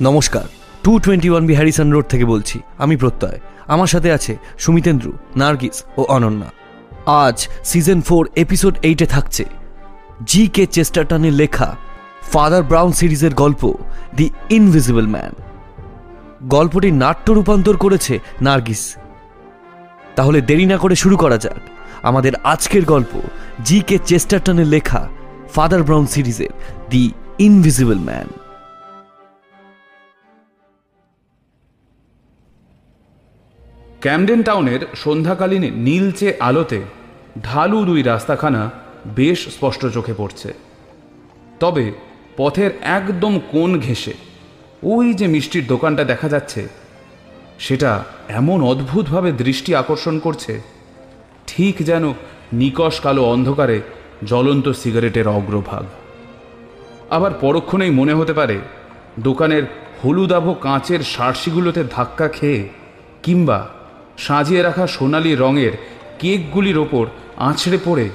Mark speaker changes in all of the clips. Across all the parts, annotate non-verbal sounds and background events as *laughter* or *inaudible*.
Speaker 1: নমস্কার, two twenty one B Harrison road থেকে বলছি, আমি প্রত্যয়। আমার সাথে আছে সুমিতেন্দ্রু নার্গিস ও অনন্যা। আজ সিজন ফোর, এপিসোড এইটে থাকছে। জি কে চেস্টারটনের লেখা, ফাদার ব্রাউন সিরিজের গল্প, দি ইনভিজিবল ম্যান। গল্পটি নাট্য রূপান্তর করেছে নার্গিস। তাহলে দেরি না করে শুরু করা যাক। আমাদের আজকের গল্প, জি কে চেস্টারটনের লেখা, ফাদার ব্রাউন সিরিজের, দি ইনভিজিবল ম্যান।
Speaker 2: ক্যামডেন টাউনের সন্ধ্যাকালীন নীলচে আলোতে ঢালু দুই রাস্তাখানা বেশ স্পষ্ট চোখে পড়ছে। তবে পথের একদম কোণ ঘেঁষে ওই যে মিষ্টির দোকানটা দেখা যাচ্ছে, সেটা এমন অদ্ভুতভাবে দৃষ্টি আকর্ষণ করছে, ঠিক যেন নিকশ কালো অন্ধকারে জ্বলন্ত সিগারেটের অগ্রভাগ। আবার পরক্ষণেই মনে হতে পারে, দোকানের হলুদাভ কাঁচের সার্সিগুলোতে ধাক্কা খেয়ে কিংবা সাজিয়ে রাখা সোনালি রঙের কেকগুলির ওপর আছড়ে পড়ে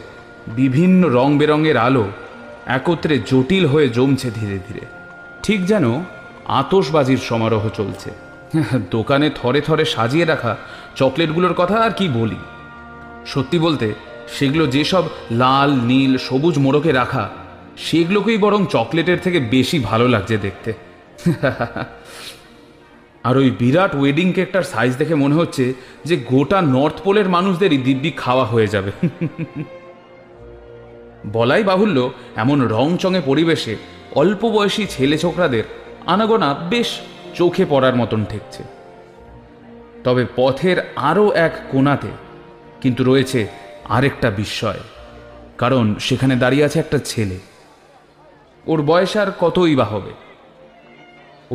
Speaker 2: বিভিন্ন রং বেরঙের আলো একত্রে জটিল হয়ে জমছে ধীরে ধীরে। ঠিক যেন আতসবাজির সমারোহ চলছে। দোকানে থরে থরে সাজিয়ে রাখা চকলেটগুলোর কথা আর কি বলি? সত্যি বলতে, সেগুলো যেসব লাল, নীল, সবুজ মোড়কে রাখা, সেগুলোকেই বরং চকলেটের থেকে বেশি ভালো লাগছে দেখতে। *laughs* আর ওই বিরাট ওয়েডিং কেকটার সাইজ দেখে মনে হচ্ছে যে গোটা নর্থ পোলের মানুষদেরই দিব্যি খাওয়া হয়ে যাবে। বলাই বাহুল্য, এমন রংচঙে পরিবেশে অল্প বয়সী ছেলে ছোকরাদের আনাগোনা বেশ চোখে পড়ার মতন ঠেকছে। তবে পথের আরও এক কোনাতে কিন্তু রয়েছে আরেকটা বিস্ময়, কারণ সেখানে দাঁড়িয়ে আছে একটা ছেলে। ওর বয়স আর কতই বা হবে?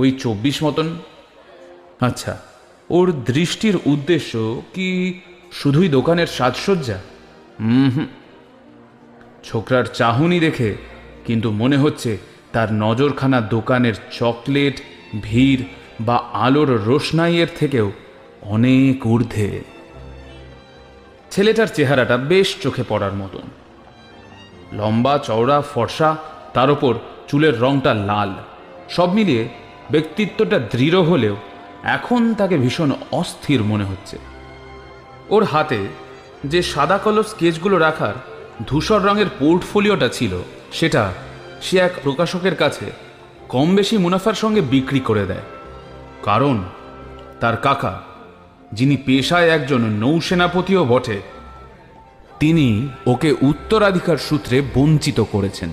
Speaker 2: ওই চব্বিশ মতন আচ্ছা ওর দৃষ্টির উদ্দেশ্য কি শুধুই দোকানের সাজসজ্জা? হুম। ছোকরার চাহনি দেখে কিন্তু মনে হচ্ছে তার নজরখানা দোকানের চকলেট, ভিড় বা আলোর রোশনাইয়ের থেকেও অনেক ঊর্ধ্বে। ছেলেটার চেহারাটা বেশ চোখে পড়ার মতন। লম্বা চওড়া ফর্সা, তার ওপর চুলের রংটা লাল। সব মিলিয়ে ব্যক্তিত্বটা দৃঢ় হলেও এখন তাকে ভীষণ অস্থির মনে হচ্ছে। ওর হাতে যে সাদা কালো স্কেচগুলো রাখার ধূসর রঙের পোর্টফোলিওটা ছিল, সেটা সে এক প্রকাশকের কাছে কম বেশি মুনাফার সঙ্গে বিক্রি করে দেয়। কারণ তার কাকা, যিনি পেশায় একজন নৌসেনাপতিও বটে, তিনি ওকে উত্তরাধিকার সূত্রে বঞ্চিত করেছেন।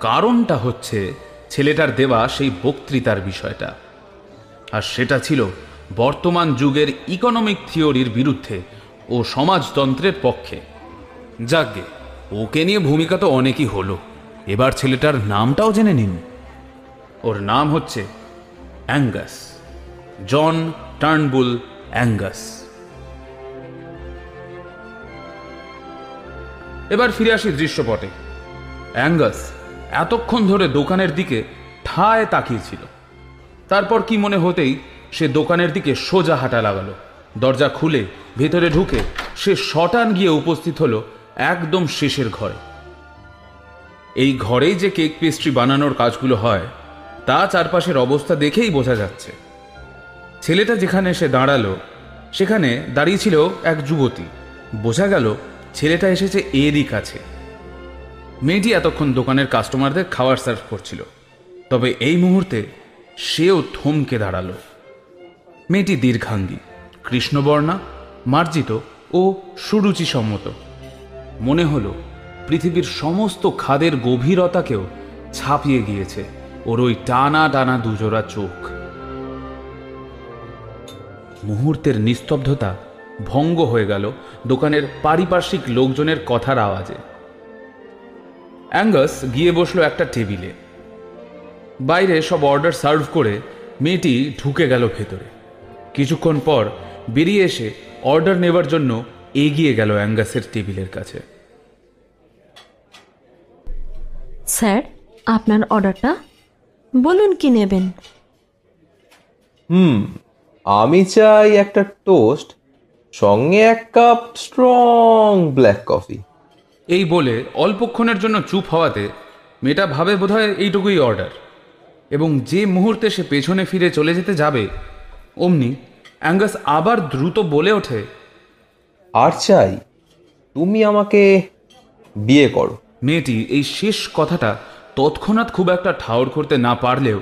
Speaker 2: কারণটা হচ্ছে ছেলেটার দেওয়া সেই বক্তৃতার বিষয়টা। আর সেটা ছিল বর্তমান যুগের ইকোনমিক থিওরির বিরুদ্ধে ও সমাজতন্ত্রের পক্ষে। যাকগে ওকে নিয়ে ভূমিকা তো অনেকই হলো। এবার ছেলেটার নামটাও জেনে নিন। ওর নাম হচ্ছে অ্যাঙ্গাস, জন টার্নবুল অ্যাঙ্গাস। এবার ফিরে আসি দৃশ্যপটে। অ্যাঙ্গাস এতক্ষণ ধরে দোকানের দিকে ঠায় তাকিয়েছিল তারপর কি মনে হতেই সে দোকানের দিকে সোজা হাঁটা লাগালো। দরজা খুলে ভেতরে ঢুকে সে শটান গিয়ে উপস্থিত হলো একদম শেষের ঘরে। এই ঘরেই যে কেক পেস্ট্রি বানানোর কাজগুলো হয়, তা চারপাশের অবস্থা দেখেই বোঝা যাচ্ছে। ছেলেটা যেখানে এসে দাঁড়াল, সেখানে দাঁড়িয়ে ছিল এক যুবতী। বোঝা গেল ছেলেটা এসেছে এরই কাছে। মেয়েটি এতক্ষণ দোকানের কাস্টমারদের খাবার সার্ভ করছিল। তবে এই মুহূর্তে সেও থমকে দাঁড়াল। মেয়েটি দীর্ঘাঙ্গী, কৃষ্ণবর্ণা, মার্জিত ও সুরুচিসম্মত। মনে হলো, পৃথিবীর সমস্ত খাদের গভীরতাকেও ছাপিয়ে গিয়েছে ওর ওই টানা টানা দুজোড়া চোখ। মুহূর্তের নিস্তব্ধতা ভঙ্গ হয়ে গেল দোকানের পারিপার্শ্বিক লোকজনের কথার আওয়াজে। অ্যাঙ্গাস গিয়ে বসল একটা টেবিলে। বাইরে সব অর্ডার সার্ভ করে মেয়েটি ঢুকে গেল ভেতরে। কিছুক্ষণ পর বেরিয়ে এসে অর্ডার নেবার জন্য এগিয়ে গেল অ্যাঙ্গাসের টেবিলের কাছে।
Speaker 3: স্যার আপনার অর্ডারটা বলুন কি নেবেন?
Speaker 4: হুম আমি চাই একটা টোস্ট
Speaker 5: সঙ্গে এক কাপ স্ট্রং ব্ল্যাক কফি
Speaker 2: এই বলে অল্পক্ষণের জন্য চুপ হওয়াতে মেয়েটা ভাবে বোধহয় এইটুকুই অর্ডার এবং যে মুহূর্তে সে পেছনে ফিরে চলে যেতে যাবে অমনি অ্যাঙ্গাস আবার দ্রুত বলে ওঠে
Speaker 5: আর চাই তুমি আমাকে বিয়ে করো।
Speaker 2: মেয়েটি এই শেষ কথাটা তৎক্ষণাৎ খুব একটা ঠাউর করতে না পারলেও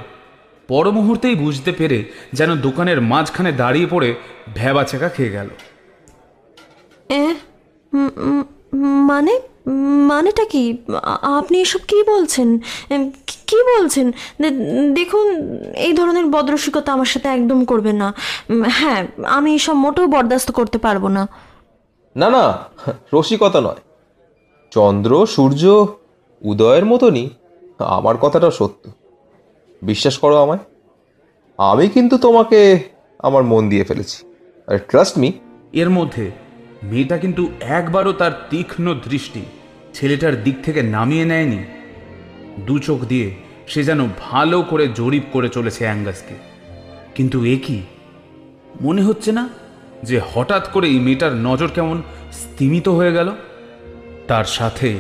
Speaker 2: পর মুহূর্তেই বুঝতে পেরে যেন দোকানের মাঝখানে দাঁড়িয়ে পড়ে ভ্যাবা চেকা খেয়ে গেল।
Speaker 3: মানে মানেটা কি? আপনি এসব কি বলছেন? কি- বলছেন? দেখুন এই ধরনের বদরসিকতা আমার সাথে একদম করবে না। হ্যাঁ আমি এসব মোটেও বরদাস্ত করতে পারব না।
Speaker 5: না না রসিকতা নয়। চন্দ্র সূর্য উদয়ের মতনই আমার কথাটা সত্য। বিশ্বাস করো আমায় আমি কিন্তু তোমাকে আমার মন দিয়ে ফেলেছি। আর ট্রাস্ট মি
Speaker 2: এর মধ্যে মেয়েটা কিন্তু একবারও তার তীক্ষ্ণ দৃষ্টি ছেলেটার দিক থেকে নামিয়ে নেয়নি। দু চোখ দিয়ে সে যেন ভালো করে জরিপ করে চলেছে অ্যাঙ্গাসকে। কিন্তু এ কি? মনে হচ্ছে না যে হঠাৎ করে এই মেয়েটার নজর কেমন স্তিমিত হয়ে গেল? তার সাথে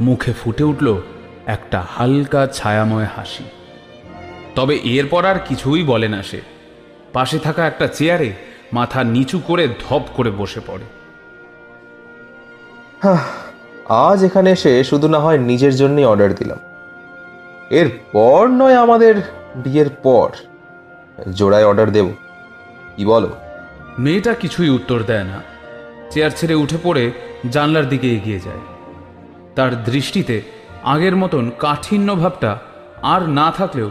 Speaker 2: মুখে ফুটে উঠল একটা হালকা ছায়াময় হাসি। তবে এরপর আর কিছুই বলে না সে। পাশে থাকা একটা চেয়ারে মাথা নিচু করে ধপ করে বসে পড়ে।
Speaker 5: আজ এখানে এসে শুধু না হয় নিজের জন্যই অর্ডার দিলাম। এর পর নয় আমাদের বিয়ের পর। জোড়ায় অর্ডার দেব। কি বলো?
Speaker 2: মেয়েটা কিছুই উত্তর দেয় না। চেয়ার ছেড়ে উঠে পড়ে জানলার দিকে এগিয়ে যায়। তার দৃষ্টিতে আগের মতন কাঠিন্য ভাবটা আর না থাকলেও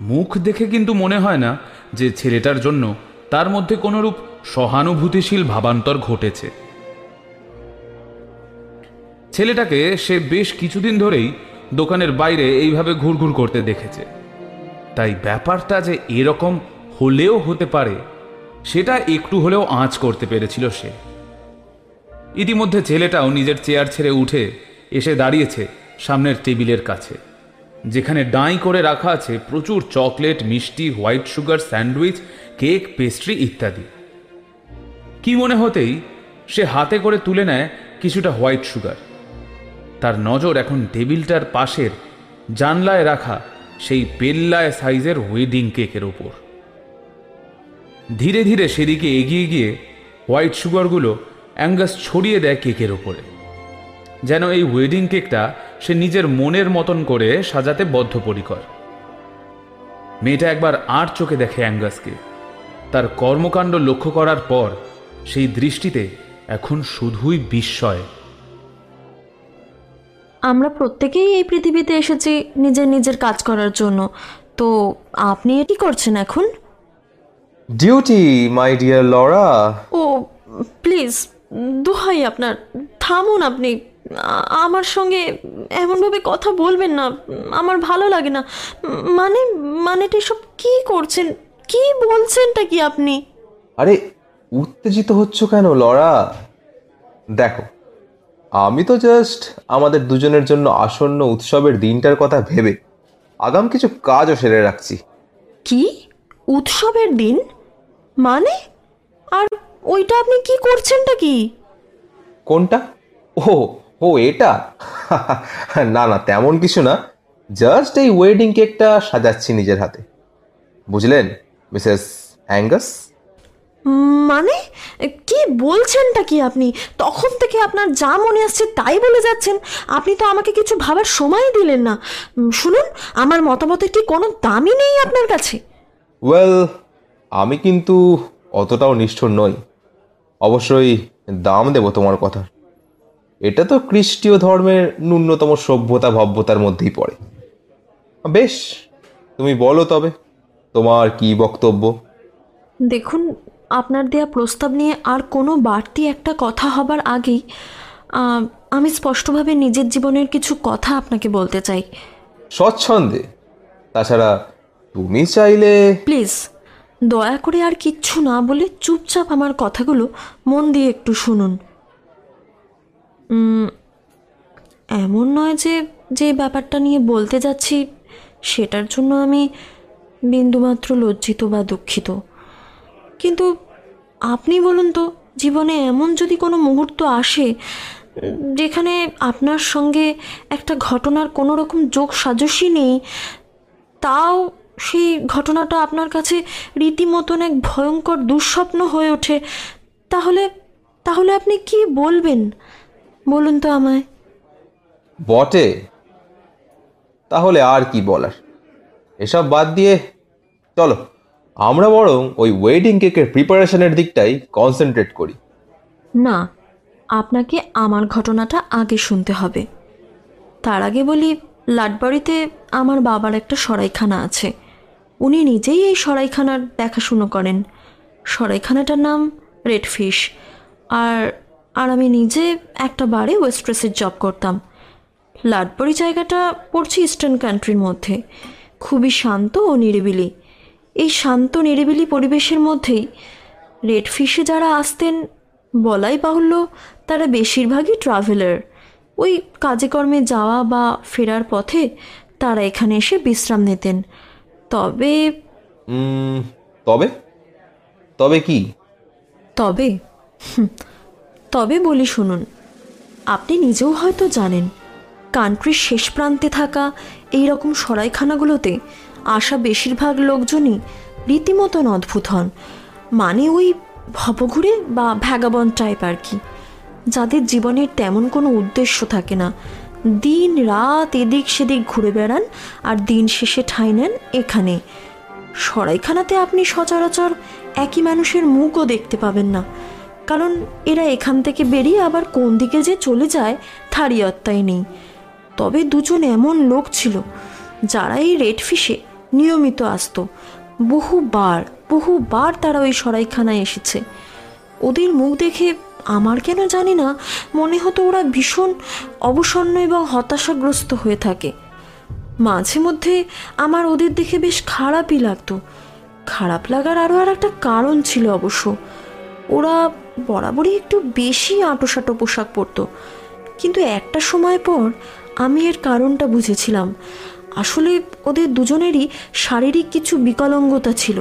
Speaker 2: মুখ দেখে কিন্তু মনে হয় না যে ছেলেটার জন্য তার মধ্যে কোনোরূপ সহানুভূতিশীল ভাবান্তর ঘটেছে। ছেলেটাকে সে বেশ কিছুদিন ধরেই দোকানের বাইরে এইভাবে ঘুরঘুর করতে দেখেছে। তাই ব্যাপারটা যে এরকম হলেও হতে পারে, সেটা একটু হলেও আঁচ করতে পেরেছিল সে। ইতিমধ্যে ছেলেটাও নিজের চেয়ার ছেড়ে উঠে এসে দাঁড়িয়েছে সামনের টেবিলের কাছে, যেখানে ডাঁই করে রাখা আছে প্রচুর চকলেট, মিষ্টি, white sugar, sandwich, cake, pastry ইত্যাদি। কি মনে হতেই সে হাতে করে তুলে নেয় কিছুটা হোয়াইট সুগার। তার নজর এখন টেবিলটার পাশের জানলায় রাখা সেই পেল্লায় সাইজের ওয়েডিং কেকের ওপর ধীরে ধীরে সেদিকে এগিয়ে গিয়ে হোয়াইট সুগারগুলো অ্যাঙ্গাস ছড়িয়ে দেয় কেকের ওপরে যেন এই ওয়েডিং কেকটা সে নিজের মনের মতন করে সাজাতে বদ্ধপরিকর। মেয়েটা একবার আর চোখে দেখে অ্যাঙ্গাসকে। তার কর্মকাণ্ড লক্ষ্য করার পর সেই দৃষ্টিতে এখন শুধুই বিস্ময়।
Speaker 3: আমরা প্রত্যেকেই এই পৃথিবীতে এসেছি নিজের নিজের কাজ করার জন্য। তো আপনি এটি করছেন এখন?
Speaker 5: ডিউটি মাই ডিয়ার লরা
Speaker 3: ও প্লিজ দোহাই আপনার। থামুন আপনি। আমার সঙ্গে এমনভাবে কথা বলবেন না। আমার ভালো লাগে না। মানে মানেটা সব কি করছেন? কি বলছেনটা কি আপনি?
Speaker 5: আরে উত্তেজিত হচ্ছ কেন লরা দেখো আমি তো জাস্ট আমাদের দুজনের জন্য আসন্ন উৎসবের দিনটার কথা ভেবে আগাম কিছু কাজও সেরে রাখছি।
Speaker 3: কি? উৎসবের দিন? মানে? আর ওইটা আপনি কি করছেনটা কি?
Speaker 5: কোনটা? ও ও এটা? *laughs* না না তেমন কিছু না। জাস্ট এই ওয়েডিং কেকটা সাজাচ্ছি নিজের হাতে। বুঝলেন মিসেস অ্যাঙ্গাস
Speaker 3: মানে? কি বলছেনটা কি আপনি? তখন থেকে আপনার যা মনে আসছে তাই বলে যাচ্ছেন। আপনি তো আমাকে কিছু ভাবার সময় দিলেন না। শুনুন আমার মতামতের কি কোনো দামই নেই আপনার কাছে?
Speaker 5: ওয়েল আমি কিন্তু অতটাও নিষ্ঠুর নই। অবশ্যই দাম দেব তোমার কথা। এটা তো খ্রিস্টীয় ধর্মের ন্যূনতম সভ্যতা ভব্যতার মধ্যেই পড়ে। বেশ তুমি বলো তবে তোমার কি বক্তব্য?
Speaker 3: দেখুন আপনার দেয়া প্রস্তাব নিয়ে আর কোনো বাড়তি একটা কথা হবার আগেই আমি স্পষ্টভাবে নিজের জীবনের কিছু কথা আপনাকে বলতে চাই।
Speaker 5: স্বচ্ছন্দে। তাছাড়া তুমি চাইলে
Speaker 3: প্লিজ দয়া করে আর কিচ্ছু না বলে চুপচাপ আমার কথাগুলো মন দিয়ে একটু শুনুন। এমন নয় যে যে ব্যাপারটা নিয়ে বলতে যাচ্ছি সেটার জন্য আমি বিন্দুমাত্র লজ্জিত বা দুঃখিত। কিন্তু আপনি বলুন তো, জীবনে এমন যদি কোনো মুহূর্ত আসে, যেখানে আপনার সঙ্গে একটা ঘটনার কোনো রকম যোগ সাজসই নেই, তাও সেই ঘটনাটা আপনার কাছে রীতিমতন এক ভয়ঙ্কর দুঃস্বপ্ন হয়ে ওঠে, তাহলে তাহলে আপনি কি বলবেন? বলুন তো আমায়।
Speaker 5: বটে? তাহলে আর কি বলার? এসব বাদ দিয়ে, চলো। আমরা বরং ওই ওয়েডিং কেকের প্রিপারেশনের দিকটাই কনসেন্ট্রেট করি।
Speaker 3: না, আপনাকে আমার ঘটনাটা আগে শুনতে হবে। তার আগে বলি, লাটবাড়িতে আমার বাবার একটা সরাইখানা আছে। উনি নিজেই এই সরাইখানার দেখাশুনো করেন। সরাইখানাটার নাম রেড ফিশ আর আর আমি নিজে একটা বারে ওয়েস্ট্রেসের জব করতাম। লাটবাড়ি জায়গাটা পড়ছে ইস্টার্ন কান্ট্রির মধ্যে। খুবই শান্ত ও নিরিবিলি। এই শান্ত নিরিবিলি পরিবেশের মধ্যেই রেড ফিশে যারা আসতেন বলাই বাহুল্য তারা বেশিরভাগই ট্রাভেলার। ওই কাজে কর্মে যাওয়া বা ফেরার পথে তারা এখানে এসে বিশ্রাম নিতেন। তবে
Speaker 5: তবে? তবে কি?
Speaker 3: তবে? তবে বলি শুনুন আপনি নিজেও হয়তো জানেন কান্ট্রির শেষ প্রান্তে থাকা এই রকম সরাইখানাগুলোতে আসা বেশিরভাগ লোকজনই রীতিমতন অদ্ভুত হন। মানে ওই ভবঘুরে বা ভ্যাগাবন টাইপ আর কি। যাদের জীবনের তেমন কোনো উদ্দেশ্য থাকে না। দিন রাত এদিক সেদিক ঘুরে বেড়ান আর দিন শেষে ঠাঁই নেন এখানে। সরাইখানাতে আপনি সচরাচর একই মানুষের মুখও দেখতে পাবেন না। কারণ এরা এখান থেকে বেরিয়ে আবার কোন দিকে যে চলে যায় তার ইয়ত্তাই নেই। তবে দুজন এমন লোক ছিল, যারা এই রেড ফিশে নিয়মিত আসতো। বহুবার বহুবার তারা ওই সরাইখানায় এসেছে। ওদের মুখ দেখে আমার কেন জানি না, মনে হতো ওরা ভীষণ অবসন্ন এবং হতাশাগ্রস্ত হয়ে থাকে। মাঝে মধ্যে আমার ওদের দেখে বেশ খারাপই লাগতো। খারাপ লাগার আরও আর একটা কারণ ছিল অবশ্য। ওরা বরাবরই একটু বেশি আঁটোসাঁটো পোশাক পরতো। কিন্তু একটা সময় পর আমি এর কারণটা বুঝেছিলাম। আসলে ওদের দুজনেরই শারীরিক কিছু বিকলাঙ্গতা ছিল।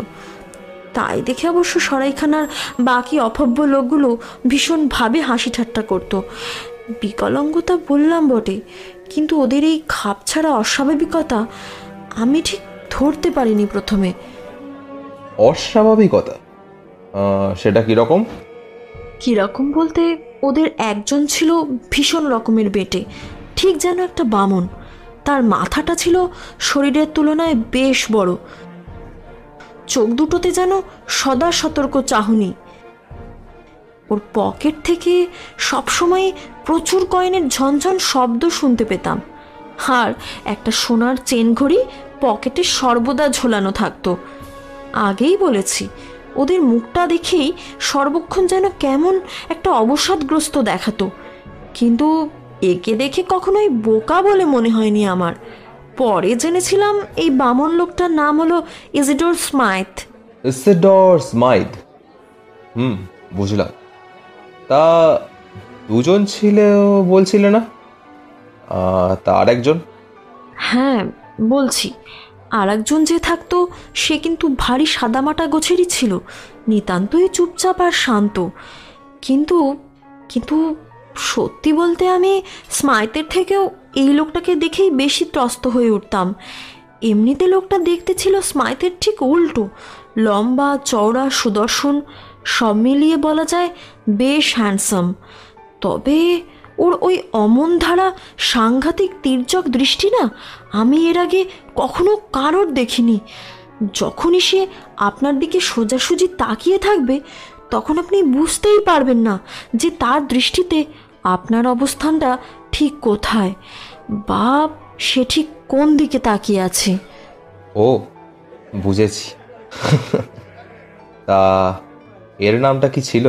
Speaker 3: তাই দেখে অবশ্য সরাইখানার বাকি অভব্য লোকগুলো ভীষণভাবে হাসি ঠাট্টা করতো। বিকলাঙ্গতা বললাম বটে কিন্তু ওদের এই খাপ ছাড়া অস্বাভাবিকতা আমি ঠিক ধরতে পারিনি প্রথমে।
Speaker 5: অস্বাভাবিকতা? সেটা কীরকম
Speaker 3: কীরকম বলতে ওদের একজন ছিল ভীষণ রকমের বেটে ঠিক যেন একটা বামন। তার মাথাটা ছিল শরীরের তুলনায় বেশ বড়। চোখ দুটোতে যেন সদা সতর্ক চাহনি। ওর পকেট থেকে সবসময় প্রচুর কয়েনের ঝনঝন শব্দ শুনতে পেতাম। আর একটা সোনার চেন ঘড়ি পকেটে সর্বদা ঝোলানো থাকতো। আগেই বলেছি, ওদের মুখটা দেখেই সর্বক্ষণ যেন কেমন একটা অবসাদগ্রস্ত দেখাতো। কিন্তু একে দেখে কখনোই বোকা বলে মনে হয়নি আমার। পরে জেনেছিলাম এই বামন লোকটার নাম হলো ইজিডোর স্মাইথ।
Speaker 5: ইসেডর স্মাইথ? হুম বুঝলাম। তা দুজন ছিল বলছিলে না? আহ, তা আর একজন
Speaker 3: হ্যাঁ বলছি। আর একজন যে থাকতো সে কিন্তু ভারী সাদামাটা গোছেরই ছিল। নিতান্তই চুপচাপ আর শান্ত। কিন্তু কিন্তু সত্যি বলতে আমি স্মাইতের থেকেও এই লোকটাকে দেখেই বেশি ত্রস্ত হয়ে উঠতাম। এমনিতে লোকটা দেখতে ছিল স্মাইতের ঠিক উল্টো। লম্বা, চওড়া সুদর্শন, সব মিলিয়ে বলা যায় বেশ হ্যান্ডসাম। তবে ওর ওই অমন ধারা, সাংঘাতিক তির্যক দৃষ্টি না, আমি এর আগে কখনো কারোর দেখিনি। যখনই সে আপনার দিকে সোজাসুজি তাকিয়ে থাকবে, তখন আপনি বুঝতেই পারবেন না যে তার দৃষ্টিতে আপনার অবস্থানটা ঠিক কোথায়? বা সে ঠিক কোন দিকে তাকিয়ে আছে?
Speaker 5: ও বুঝেছি। তা এর নামটা কি ছিল?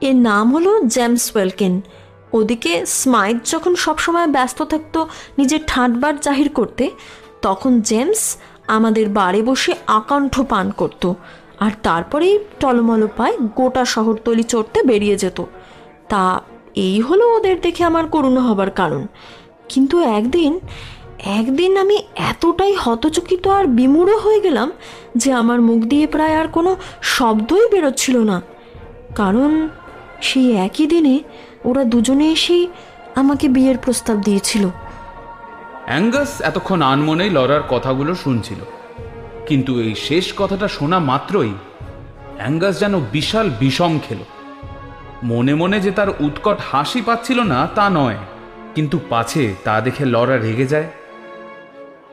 Speaker 3: এর নাম হলো জেমস ওয়েলকেন। ওদিকে স্মাইথ যখন সবসময় ব্যস্ত থাকতো নিজের ঠাঁটবার জাহির করতে তখন জেমস আমাদের বাড়ি বসে আকাণ্ঠ পান করত আর তারপরেই টলমল পায় গোটা শহরতলি চড়তে বেরিয়ে যেত। তা এই হলো ওদের দেখে আমার করুণা হবার কারণ। কিন্তু একদিন একদিন আমি এতটাই হতচকিত আর বিমূঢ় হয়ে গেলাম যে আমার মুখ দিয়ে প্রায় আর কোনো শব্দই বেরোচ্ছিল না। কারণ সেই একই দিনে ওরা দুজনে এসেই আমাকে বিয়ের প্রস্তাব দিয়েছিল।
Speaker 2: অ্যাঙ্গাস এতক্ষণ আনমনেই লরার কথাগুলো শুনছিল। কিন্তু এই শেষ কথাটা শোনা মাত্রই অ্যাঙ্গাস যেন বিশাল বিষম খেল। মনে মনে যে তার উৎকট হাসি পাচ্ছিল না, তা নয়। কিন্তু পাছে তা দেখে লরা রেগে যায়।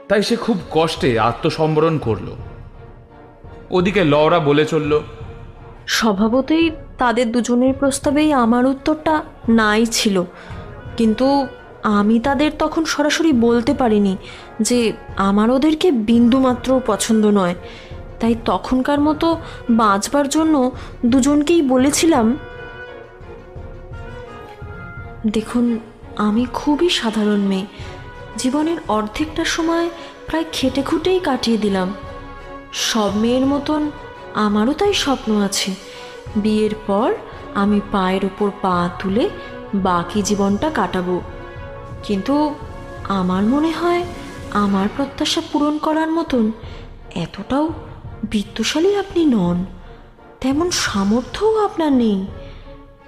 Speaker 2: তাই সে খুব কষ্টে আত্মসম্বরণ করল। ওদিকে লরা বলে চলল,
Speaker 3: স্বভাবতই তাদের দুজনের প্রস্তাবেই আমার উত্তরটা নাই ছিল। কিন্তু আমি তাদের তখন সরাসরি বলতে পারিনি যে আমার ওদেরকে বিন্দুমাত্র পছন্দ নয়। তাই তখনকার মতো বাঁচবার জন্য দুজনকেই বলেছিলাম দেখুন, আমি খুবই সাধারণ মেয়ে। জীবনের অর্ধেকটা সময় প্রায় খেটে খুটেই কাটিয়ে দিলাম। সব মেয়ের মতন আমারও তাই স্বপ্ন আছে। বিয়ের পর আমি পায়ের ওপর পা তুলে বাকি জীবনটা কাটাবো। কিন্তু আমার মনে হয় আমার প্রত্যাশা পূরণ করার মতন এতটাও বিত্তশালী আপনি নন। তেমন সামর্থ্যও আপনার নেই।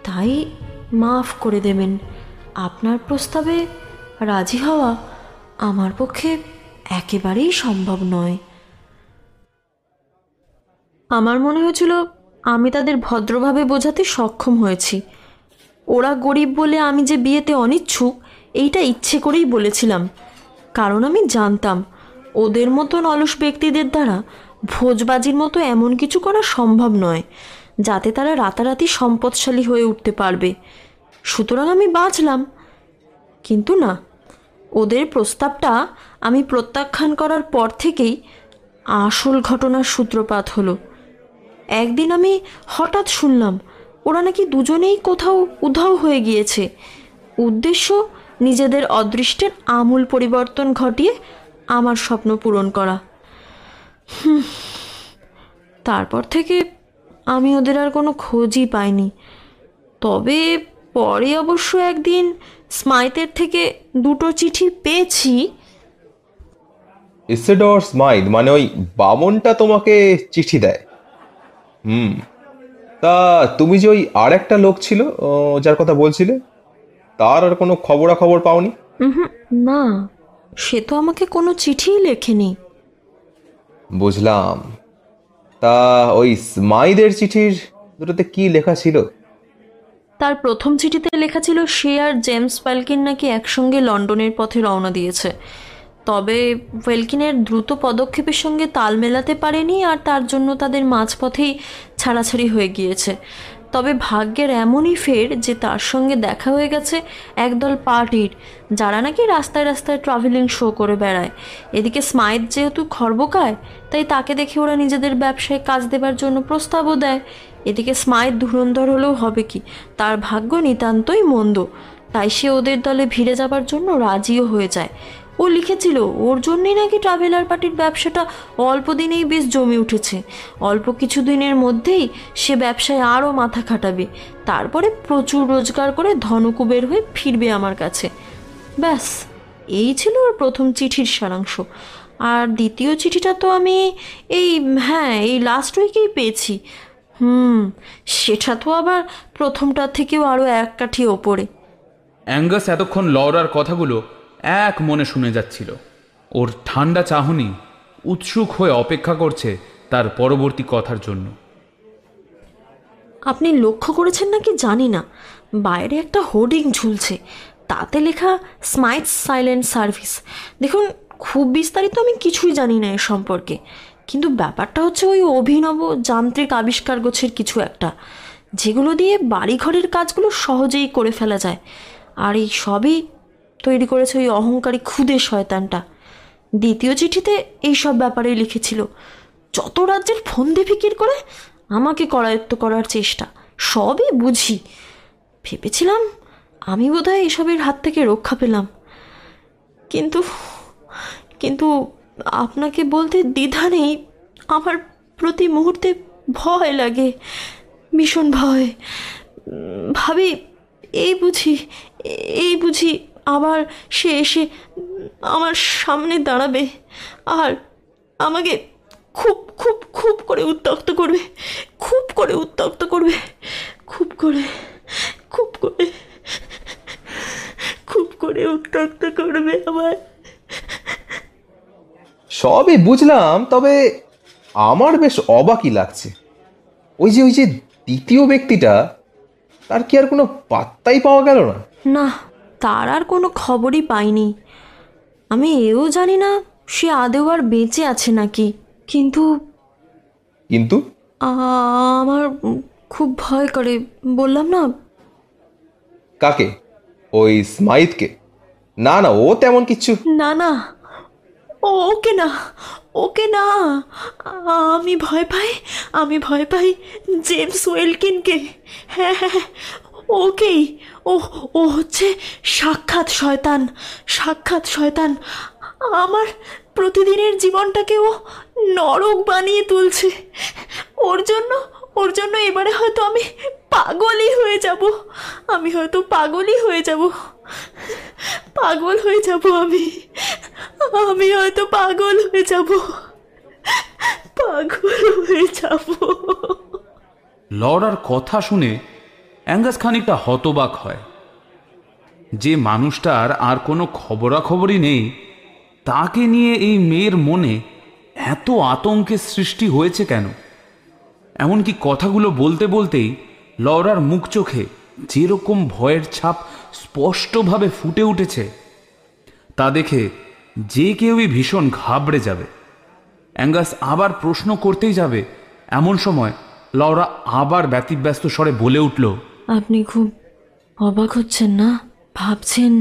Speaker 3: তাই মাফ করে দেবেন। আপনার প্রস্তাবে রাজি হওয়া আমার পক্ষে একেবারেই সম্ভব নয়। আমার মনে হয়েছিল আমি তাদের ভদ্রভাবে বোঝাতে সক্ষম হয়েছি। ওরা গরিব বলে আমি যে বিয়েতে অনিচ্ছুক, এইটা ইচ্ছে করেই বলেছিলাম। কারণ আমি জানতাম, ওদের মতন অলস ব্যক্তিদের দ্বারা ভোজবাজির মতো এমন কিছু করা সম্ভব নয়, যাতে তারা রাতারাতি সম্পদশালী হয়ে উঠতে পারবে। সুতরাং আমি বাঁচলাম। কিন্তু না, ওদের প্রস্তাবটা আমি প্রত্যাখ্যান করার পর থেকেই আসল ঘটনার সূত্রপাত হলো। একদিন আমি হঠাৎ শুনলাম, ওরা নাকি দুজনেই কোথাও উধাও হয়ে গিয়েছে। উদ্দেশ্য, নিজেদের অদৃষ্টের আমূল পরিবর্তন ঘটিয়ে আমার স্বপ্ন পূরণ করা। তারপর থেকে আমি ওদের আর কোনো খোঁজই পাইনি। তবে পরে অবশ্য একদিন স্মাইতের থেকে দুটো চিঠি পেয়েছি।
Speaker 5: ইসেডর স্মাইদ মানে ওই বামনটা তোমাকে চিঠি দেয়। হুম। তা তুমি যে ওই আর একটা লোক ছিল যার কথা বলছিলে তার আর কোনো খবরাখবর পাওনি?
Speaker 3: না সে তো আমাকে কোনো চিঠিই লেখেনি।
Speaker 5: বুঝলাম। তা ওই স্মাইদের চিঠির দুটোতে কি লেখা ছিল?
Speaker 3: তার প্রথম চিঠিতে লেখা ছিল, সে আর জেমস ওয়েলকিন নাকি একসঙ্গে লন্ডনের পথে রওনা দিয়েছে। তবে ওয়েলকিনের দ্রুত পদক্ষেপের সঙ্গে তাল মেলাতে পারেনি আর তার জন্য তাদের মাঝপথেই ছাড়াছাড়ি হয়ে গিয়েছে। তবে ভাগ্যের এমনই ফের যে তার সঙ্গে দেখা হয়ে গেছে একদল পার্টির, যারা নাকি রাস্তায় রাস্তায় ট্রাভেলিং শো করে বেড়ায়। এদিকে স্মাইথ যেহেতু খর্বকায়, তাই তাকে দেখে ওরা নিজেদের ব্যবসায় কাজ দেবার জন্য প্রস্তাবও দেয়। এদিকে স্মাইথ ধুরন্ধর হলেও হবে কি? তার ভাগ্য নিতান্তই মন্দ। তাই সে ওদের দলে ভিড়ে যাবার জন্য রাজিও হয়ে যায়। ও লিখেছিল, ওর জন্যই নাকি ট্রাভেলার পার্টির ব্যবসাটা অল্প দিনেই বেশ জমে উঠেছে। অল্প কিছু দিনের মধ্যেই সে ব্যবসায় আরও মাথা খাটাবে। তারপরে প্রচুর রোজগার করে ধনকুবের হয়ে ফিরবে আমার কাছে। ব্যাস, এই ছিল ওর প্রথম চিঠির সারাংশ। আর দ্বিতীয় চিঠিটা তো আমি এই হ্যাঁ এই লাস্ট উইকেই পেয়েছি। হুম সেটা তো আবার প্রথমটার থেকেও আরও এক কাঠি ওপরে।
Speaker 2: অ্যাঙ্গাস এতক্ষণ লরার কথাগুলো এক মনে শুনে যাচ্ছিল। ওর ঠান্ডা চাহনি উৎসুক হয়ে অপেক্ষা করছে তার পরবর্তী কথার জন্য।
Speaker 3: আপনি লক্ষ্য করেছেন নাকি জানি না বাইরে একটা হোর্ডিং ঝুলছে তাতে লেখা স্মাইট সাইলেন্ট সার্ভিস। দেখুন খুব বিস্তারিত আমি কিছুই জানি না এ সম্পর্কে। কিন্তু ব্যাপারটা হচ্ছে ওই অভিনব যান্ত্রিক আবিষ্কার গোছের কিছু একটা, যেগুলো দিয়ে বাড়িঘরের কাজগুলো সহজেই করে ফেলা যায়। আর এই সবই তৈরি করেছে ওই অহংকারী ক্ষুদে শয়তানটা। দ্বিতীয় চিঠিতে এই সব ব্যাপারেই লিখেছিল, যত রাজ্যের ফন্দি ফিকির করে, আমাকে করায়ত্ত করার চেষ্টা, সবই বুঝি। ভেবেছিলাম আমি বোধহয় এসবের হাত থেকে রক্ষা পেলাম। কিন্তু কিন্তু আপনাকে বলতে দ্বিধা নেই। আমার প্রতি মুহূর্তে ভয় লাগে, ভীষণ ভয়। ভাবি, এই বুঝি এই বুঝি আবার সে এসে আমার সামনে দাঁড়াবে আর আমাকে খুব খুব খুব করে উত্তক্ত করবে, খুব করে উত্তক্ত করবে, খুব করে খুব করে খুব করে উত্তক্ত করবে আমায়।
Speaker 5: সবই বুঝলাম তবে আমার বেশ অবাকই লাগছে। ওই যে ওই যে দ্বিতীয় ব্যক্তিটা তার কি আর কোনো পাত্তাই পাওয়া গেল না?
Speaker 3: না তার আর কোনো খবরই পাইনি। আমি এও জানি না সে আদেও আর বেঁচে আছে নাকি কিন্তু
Speaker 5: কিন্তু?
Speaker 3: আমার খুব ভয় করে। বললাম না?
Speaker 5: কাকে? ওই স্মাইথকে? না না ও তেমন কিচ্ছু
Speaker 3: না না ওকে না ওকে না। আমি ভয় পাই আমি ভয় পাই জেমস ওয়েলকিনকে। হ্যাঁ হ্যাঁ হ্যাঁ, ওকেই। ও ও হচ্ছে সাক্ষাৎ শয়তান সাক্ষাৎ শয়তান। আমার প্রতিদিনের জীবনটাকে ও নরক বানিয়ে তুলছে। ওর জন্য ওর জন্য এবারে হয়তো আমি পাগলই হয়ে যাব। আমি হয়তো পাগলই হয়ে যাব। পাগল হয়ে যাব আমি। আমি হয়তো পাগল হয়ে যাব। পাগল হয়ে যাব।
Speaker 2: লরার কথা শুনে অ্যাঙ্গাস খানিকটা হতবাক হয়। যে মানুষটার আর কোনো খবরাখবরই নেই, তাকে নিয়ে এই মেয়ের মনে এত আতঙ্কের সৃষ্টি হয়েছে কেন? এমনকি কথাগুলো বলতে বলতেই লরার মুখ চোখে যেরকম ভয়ের ছাপ স্পষ্টভাবে ফুটে উঠেছে, তা দেখে যে কেউই ভীষণ ঘাবড়ে যাবে। অ্যাঙ্গাস আবার প্রশ্ন করতেই যাবে, এমন সময় লরা আবার ব্যতিব্যস্ত স্বরে বলে উঠল,
Speaker 3: আপনি খুব অবাক হচ্ছেন না? ভাবছেন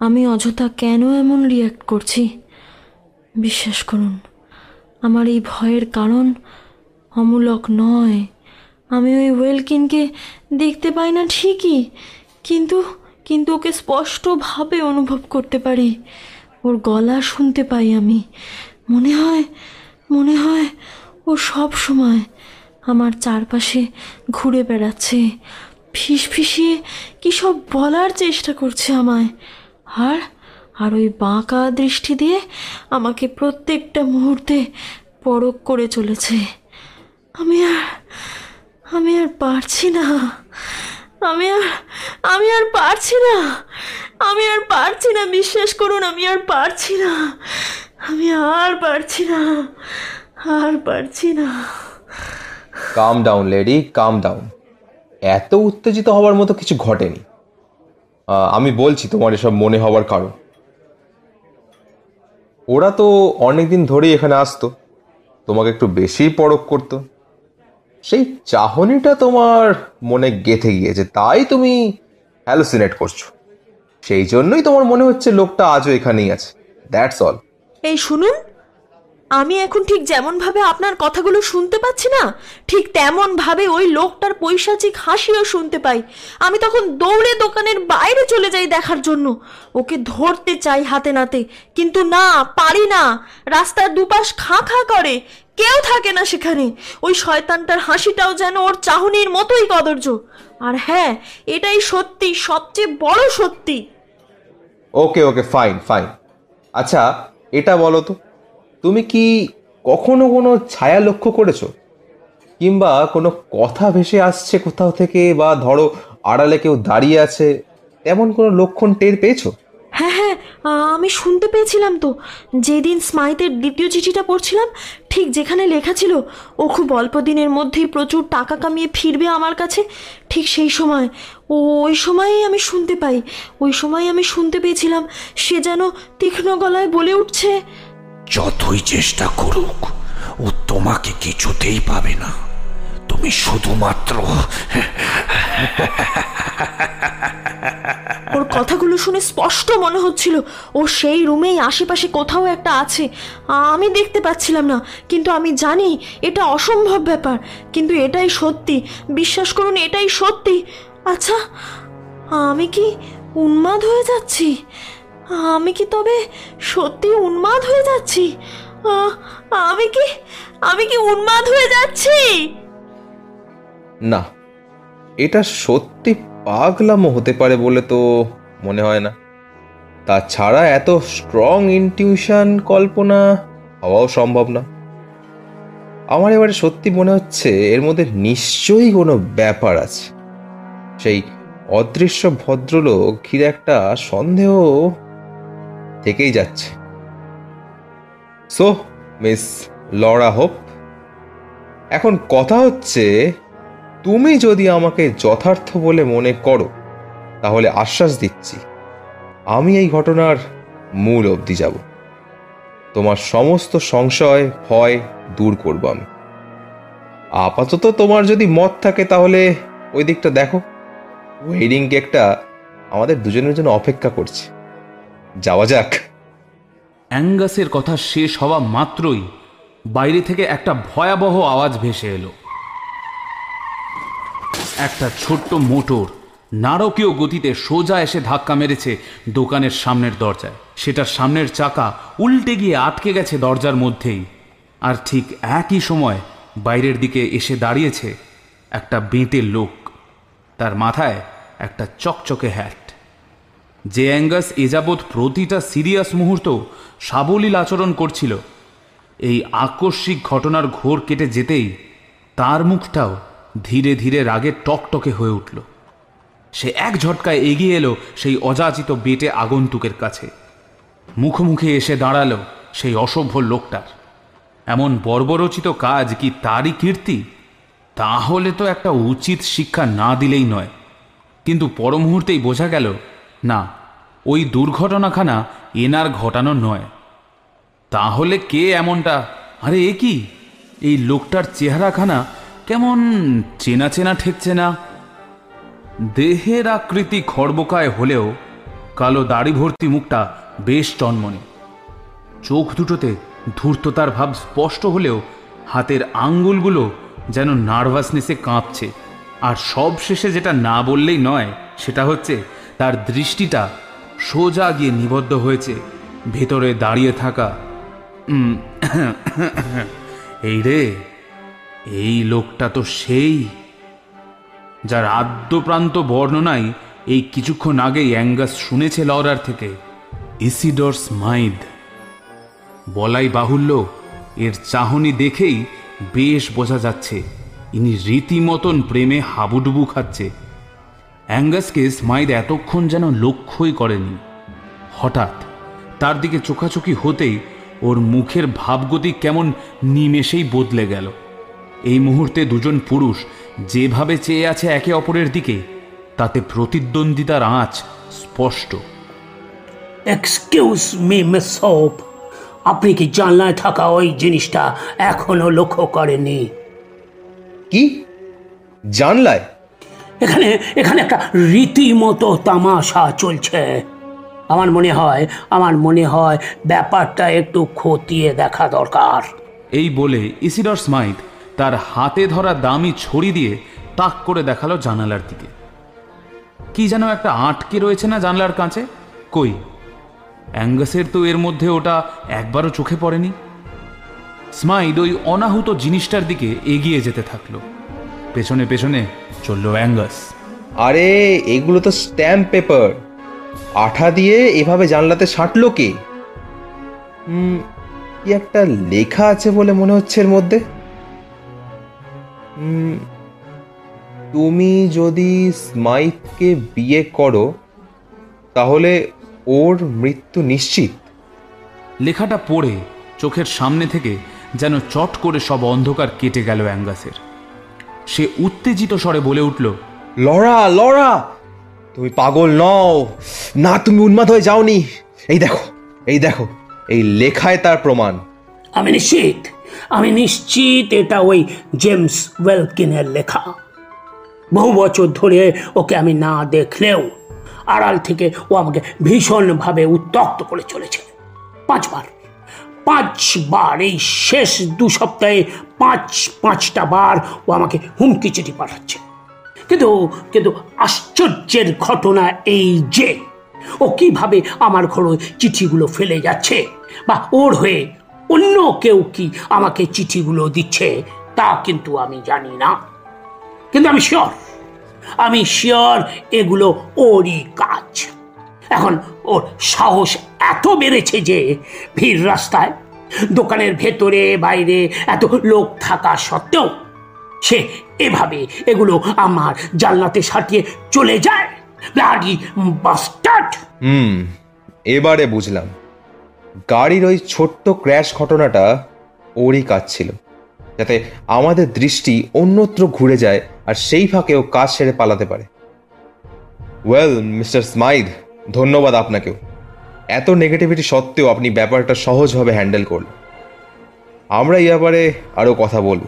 Speaker 3: আমি অযথা কেন এমন রিয়াক্ট করছি? বিশ্বাস করুন, আমার এই ভয়ের কারণ অমূলক নয়। আমি ওই ওয়েলকিনকে দেখতে পাই না ঠিকই, কিন্তু কিন্তু ওকে স্পষ্টভাবে অনুভব করতে পারি। ওর গলা শুনতে পাই আমি। মনে হয় মনে হয় ও সব সময় আমার চারপাশে ঘুরে বেড়াচ্ছে। ফিস ফিসিয়ে কী সব বলার চেষ্টা করছে আমায়। আর আর ওই বাঁকা দৃষ্টি দিয়ে আমাকে প্রত্যেকটা মুহূর্তে পরক করে চলেছে। আমি আর আমি আর পারছি না। আমি আর আমি আর পারছি না। আমি আর পারছি না, বিশ্বাস করুন, আমি আর পারছি না। আমি আর পারছি না, আর পারছি না।
Speaker 5: Calm down lady calm down এত উত্তেজিত হওয়ার মতো কিছু ঘটেনি। আমি বলছি তোমার এসব মনে হওয়ার কারণ। ওরা তো অনেক দিন ধরেই এখানে আসতো। তোমাকে একটু বেশিই পরখ করতো। সেই চাহনিটা তোমার মনে গেঁথে গিয়েছে, তাই তুমি হ্যালোসিনেট করছ। সেই জন্যই তোমার মনে হচ্ছে লোকটা আজও এখানেই আছে। দ্যাটস অল
Speaker 3: এই শুনুন আমি এখন ঠিক যেমন ভাবে আপনার কথাগুলো শুনতে পাচ্ছি না, ঠিক তেমন ভাবে ওই লোকটার পৈশাচিক হাসিও শুনতে পাই। আমি তখন দৌড়ে দোকানের বাইরে চলে যাই দেখার জন্য। ওকে ধরতে চাই হাতে নাতে, কিন্তু না, পারি না। রাস্তার দুপাশ খাঁ খাঁ করে, কেউ থাকে না সেখানে। ওই শয়তানটার হাসিটাও যেন ওর চাহনির মতোই কদর্য। আর হ্যাঁ এটাই সত্যি, সবচেয়ে বড় সত্যি।
Speaker 5: Okay okay, fine fine. আচ্ছা এটা বলো তো। তুমি কি কখনো কোনো ছায়া লক্ষ্য করেছ? কিংবা কোনো কথা ভেসে আসছে কোথাও থেকে বা ধরো আড়ালে কেউ দাঁড়িয়ে আছে, তেমন কোনো লক্ষণ টের পেয়েছ?
Speaker 3: হ্যাঁ হ্যাঁ আমি শুনতে পেয়েছিলাম তো। যেদিন স্মাইতের দ্বিতীয় চিঠিটা পড়ছিলাম, ঠিক যেখানে লেখা ছিল, ও খুব অল্প দিনের মধ্যেই প্রচুর টাকা কামিয়ে ফিরবে আমার কাছে, ঠিক সেই সময়। ও, ওই সময়েই আমি শুনতে পাই, ওই সময় আমি শুনতে পেয়েছিলাম, সে যেন তীক্ষ্ণ গলায় বলে উঠছে
Speaker 4: যতই চেষ্টা করুক, ও তোমাকে কিছুতেই পাবে না। তুমি শুধুমাত্র
Speaker 3: ওর কথাগুলো শুনে স্পষ্ট মনে হচ্ছিল, ও সেই রুমেই আশেপাশে কোথাও একটা আছে। আমি দেখতে পাচ্ছিলাম না, কিন্তু আমি জানি এটা অসম্ভব ব্যাপার, কিন্তু এটাই সত্যি। বিশ্বাস করুন, এটাই সত্যি। আচ্ছা আমি কি উন্মাদ হয়ে যাচ্ছি? আমি কি তবে সত্যি উন্মাদ হয়ে যাচ্ছি? আমি কি আমি কি উন্মাদ হয়ে যাচ্ছি?
Speaker 5: না, এটা সত্যি পাগলামো হতে পারে বলে তো মনে হয় না। তাছাড়া এত স্ট্রং ইনটিউশন কল্পনা হওয়াও সম্ভব না। আমার এবারে সত্যি মনে হচ্ছে এর মধ্যে নিশ্চয়ই কোনো ব্যাপার আছে। সেই অদৃশ্য ভদ্রলোক ঘিরে একটা সন্দেহ থেকেই যাচ্ছে। সো মিস লরা হোপ এখন কথা হচ্ছে, তুমি যদি আমাকে যথার্থ বলে মনে করো, তাহলে আশ্বাস দিচ্ছি, আমি এই ঘটনার মূল অবধি যাব। তোমার সমস্ত সংশয়, ভয় দূর করব আমি। আপাতত তোমার যদি মত থাকে, তাহলে ওই দিকটা দেখো। ওয়েডিং কেকটা আমাদের দুজনের জন্য অপেক্ষা করছে। যাওয়া যাক।
Speaker 2: অ্যাঙ্গাসের কথা শেষ হওয়া মাত্রই বাইরে থেকে একটা ভয়াবহ আওয়াজ ভেসে এলো। একটা ছোট্ট মোটর নারকীয় গতিতে সোজা এসে ধাক্কা মেরেছে দোকানের সামনের দরজায়। সেটার সামনের চাকা উল্টে গিয়ে আটকে গেছে দরজার মধ্যেই। আর ঠিক একই সময় বাইরের দিকে এসে দাঁড়িয়েছে একটা বেঁটে লোক। তার মাথায় একটা চকচকে হ্যাট যে অ্যাঙ্গাস এযাবৎ প্রতিটা সিরিয়াস মুহূর্ত সাবলীল আচরণ করছিল। এই আকস্মিক ঘটনার ঘোর কেটে যেতেই তার মুখটাও ধীরে ধীরে রাগে টকটকে হয়ে উঠল। সে এক ঝটকায় এগিয়ে এলো সেই অযাচিত বেটে আগন্তুকের কাছে। মুখোমুখি এসে দাঁড়াল সেই অসভ্য লোকটার। এমন বর্বরচিত কাজ কি তারই কীর্তি? তাহলে তো একটা উচিত শিক্ষা না দিলেই নয়। কিন্তু পর মুহূর্তেই বোঝা গেল না, ওই দুর্ঘটনাখানা এনার ঘটানো নয়। তাহলে কে এমনটা? আরে এ কি? এই লোকটার চেহারাখানা কেমন চেনা চেনা ঠেকছে না। দেহের আকৃতি খড়বোকায় হলেও কালো দাড়ি ভর্তি মুখটা বেশ চন্মনে। চোখ দুটোতে ধূর্ততার ভাব স্পষ্ট হলেও হাতের আঙ্গুলগুলো যেন নার্ভাসনেসে কাঁপছে। আর সব শেষে যেটা না বললেই নয়, সেটা হচ্ছে তার দৃষ্টিটা সোজা গিয়ে নিবদ্ধ হয়েছে, ভেতরে দাঁড়িয়ে থাকা। এই রে, এই লোকটা তো সেই, যার আদ্যপ্রান্ত বর্ণনায় এই কিছুক্ষণ আগেই অ্যাঙ্গাস শুনেছে লরার থেকে। ইসিডর্স মাইদ বলাই বাহুল্য, এর চাহনি দেখেই বেশ বোঝা যাচ্ছে, ইনি রীতিমতন প্রেমে হাবুডুবু খাচ্ছে। অ্যাঙ্গাসকে স্মাইদ এতক্ষণ যেন লক্ষ্যই করেনি। হঠাৎ তার দিকে চোখাচোখি হতেই ওর মুখের ভাবগতি কেমন নিমেষেই বদলে গেল। এই মুহূর্তে দুজন পুরুষ যেভাবে চেয়ে আছে একে অপরের দিকে তাতে প্রতিদ্বন্দ্বিতার আঁচ স্পষ্ট।
Speaker 6: এক্সকিউজ মি মিস হোপ আপনি কি জানলায় থাকা ওই জিনিসটা এখনও লক্ষ্য করেনি
Speaker 5: কি? জানলায়?
Speaker 6: এখানে এখানে একটা রীতিমতো তামাশা চলছে। আমার মনে হয়, আমার মনে হয় ব্যাপারটা একটু খতিয়ে দেখা দরকার।
Speaker 2: এই বলে ইসিডর স্মাইথ তার হাতে ধরা দামি ছড়ি দিয়ে তাক করে দেখাল জানালার দিকে। কি যেন একটা আটকে রয়েছে না জানলার কাছে কই? অ্যাঙ্গাসের তো এর মধ্যে ওটা একবারও চোখে পড়েনি। স্মাইদ ওই অনাহুত জিনিসটার দিকে এগিয়ে যেতে থাকল। পেছনে পেছনে চলল অ্যাঙ্গাস।
Speaker 5: আরে এগুলো তো স্ট্যাম্প পেপার। আঠা দিয়ে এভাবে জানলাতে সাঁটলো কে? কি একটা লেখা আছে বলে মনে হচ্ছে এর মধ্যে? তুমি যদি স্মাইথকে বিয়ে করো তাহলে ওর মৃত্যু নিশ্চিত।
Speaker 2: লেখাটা পড়ে চোখের সামনে থেকে যেন চট করে সব অন্ধকার কেটে গেল অ্যাঙ্গাসের। সে উত্তেজিত স্বরে বলে উঠল
Speaker 5: লড়া লড়া তুমি পাগল নও। না তুমি উন্মাদ হয়ে যাওনি। এই দেখো এই দেখো এই লেখায় তার প্রমাণ।
Speaker 6: আমি নিশ্চিত আমি নিশ্চিত এটা ওই জেমস ওয়েলকিনের লেখা। বহু বছর ধরে ওকে আমি না দেখলেও আড়াল থেকে ও আমাকে ভীষণভাবে উত্তক্ত করে চলেছে। পাঁচবার পাঁচবার এই শেষ দু সপ্তাহে পাঁচ, পাঁচটা বার ও আমাকে হুমকি চিঠি পাঠাচ্ছে। কিন্তু কিন্তু আশ্চর্যের ঘটনা এই যে, ও কীভাবে আমার ঘরে চিঠিগুলো ফেলে যাচ্ছে বা ওর হয়ে অন্য কেউ কি আমাকে চিঠিগুলো দিচ্ছে, তা কিন্তু আমি জানি না। কিন্তু আমি শিওর আমি শিওর এগুলো ওরই কাজ। এখন ওর সাহস এত বেড়েছে যে ভিড় রাস্তায় দোকানের ভেতরে, বাইরে এত লোক থাকা সত্ত্বেও সে এভাবে এগুলো আমার জানলাতে সাটিয়ে চলে যায়।
Speaker 5: হুম, এবারে বুঝলাম। গাড়ির ওই ছোট্ট ক্র্যাশ ঘটনাটা ওরই কাজ ছিল। যাতে আমাদের দৃষ্টি অন্যত্র ঘুরে যায় আর সেই ফাঁকে ও কাজ সেরে পালাতে পারে। ওয়েল মিস্টার স্মাইদ ধন্যবাদ আপনাকেও। এত নেগেটিভিটি সত্ত্বেও আপনি ব্যাপারটা সহজভাবে হ্যান্ডেল করলেন। আমরা এই ব্যাপারে আরও কথা বলব।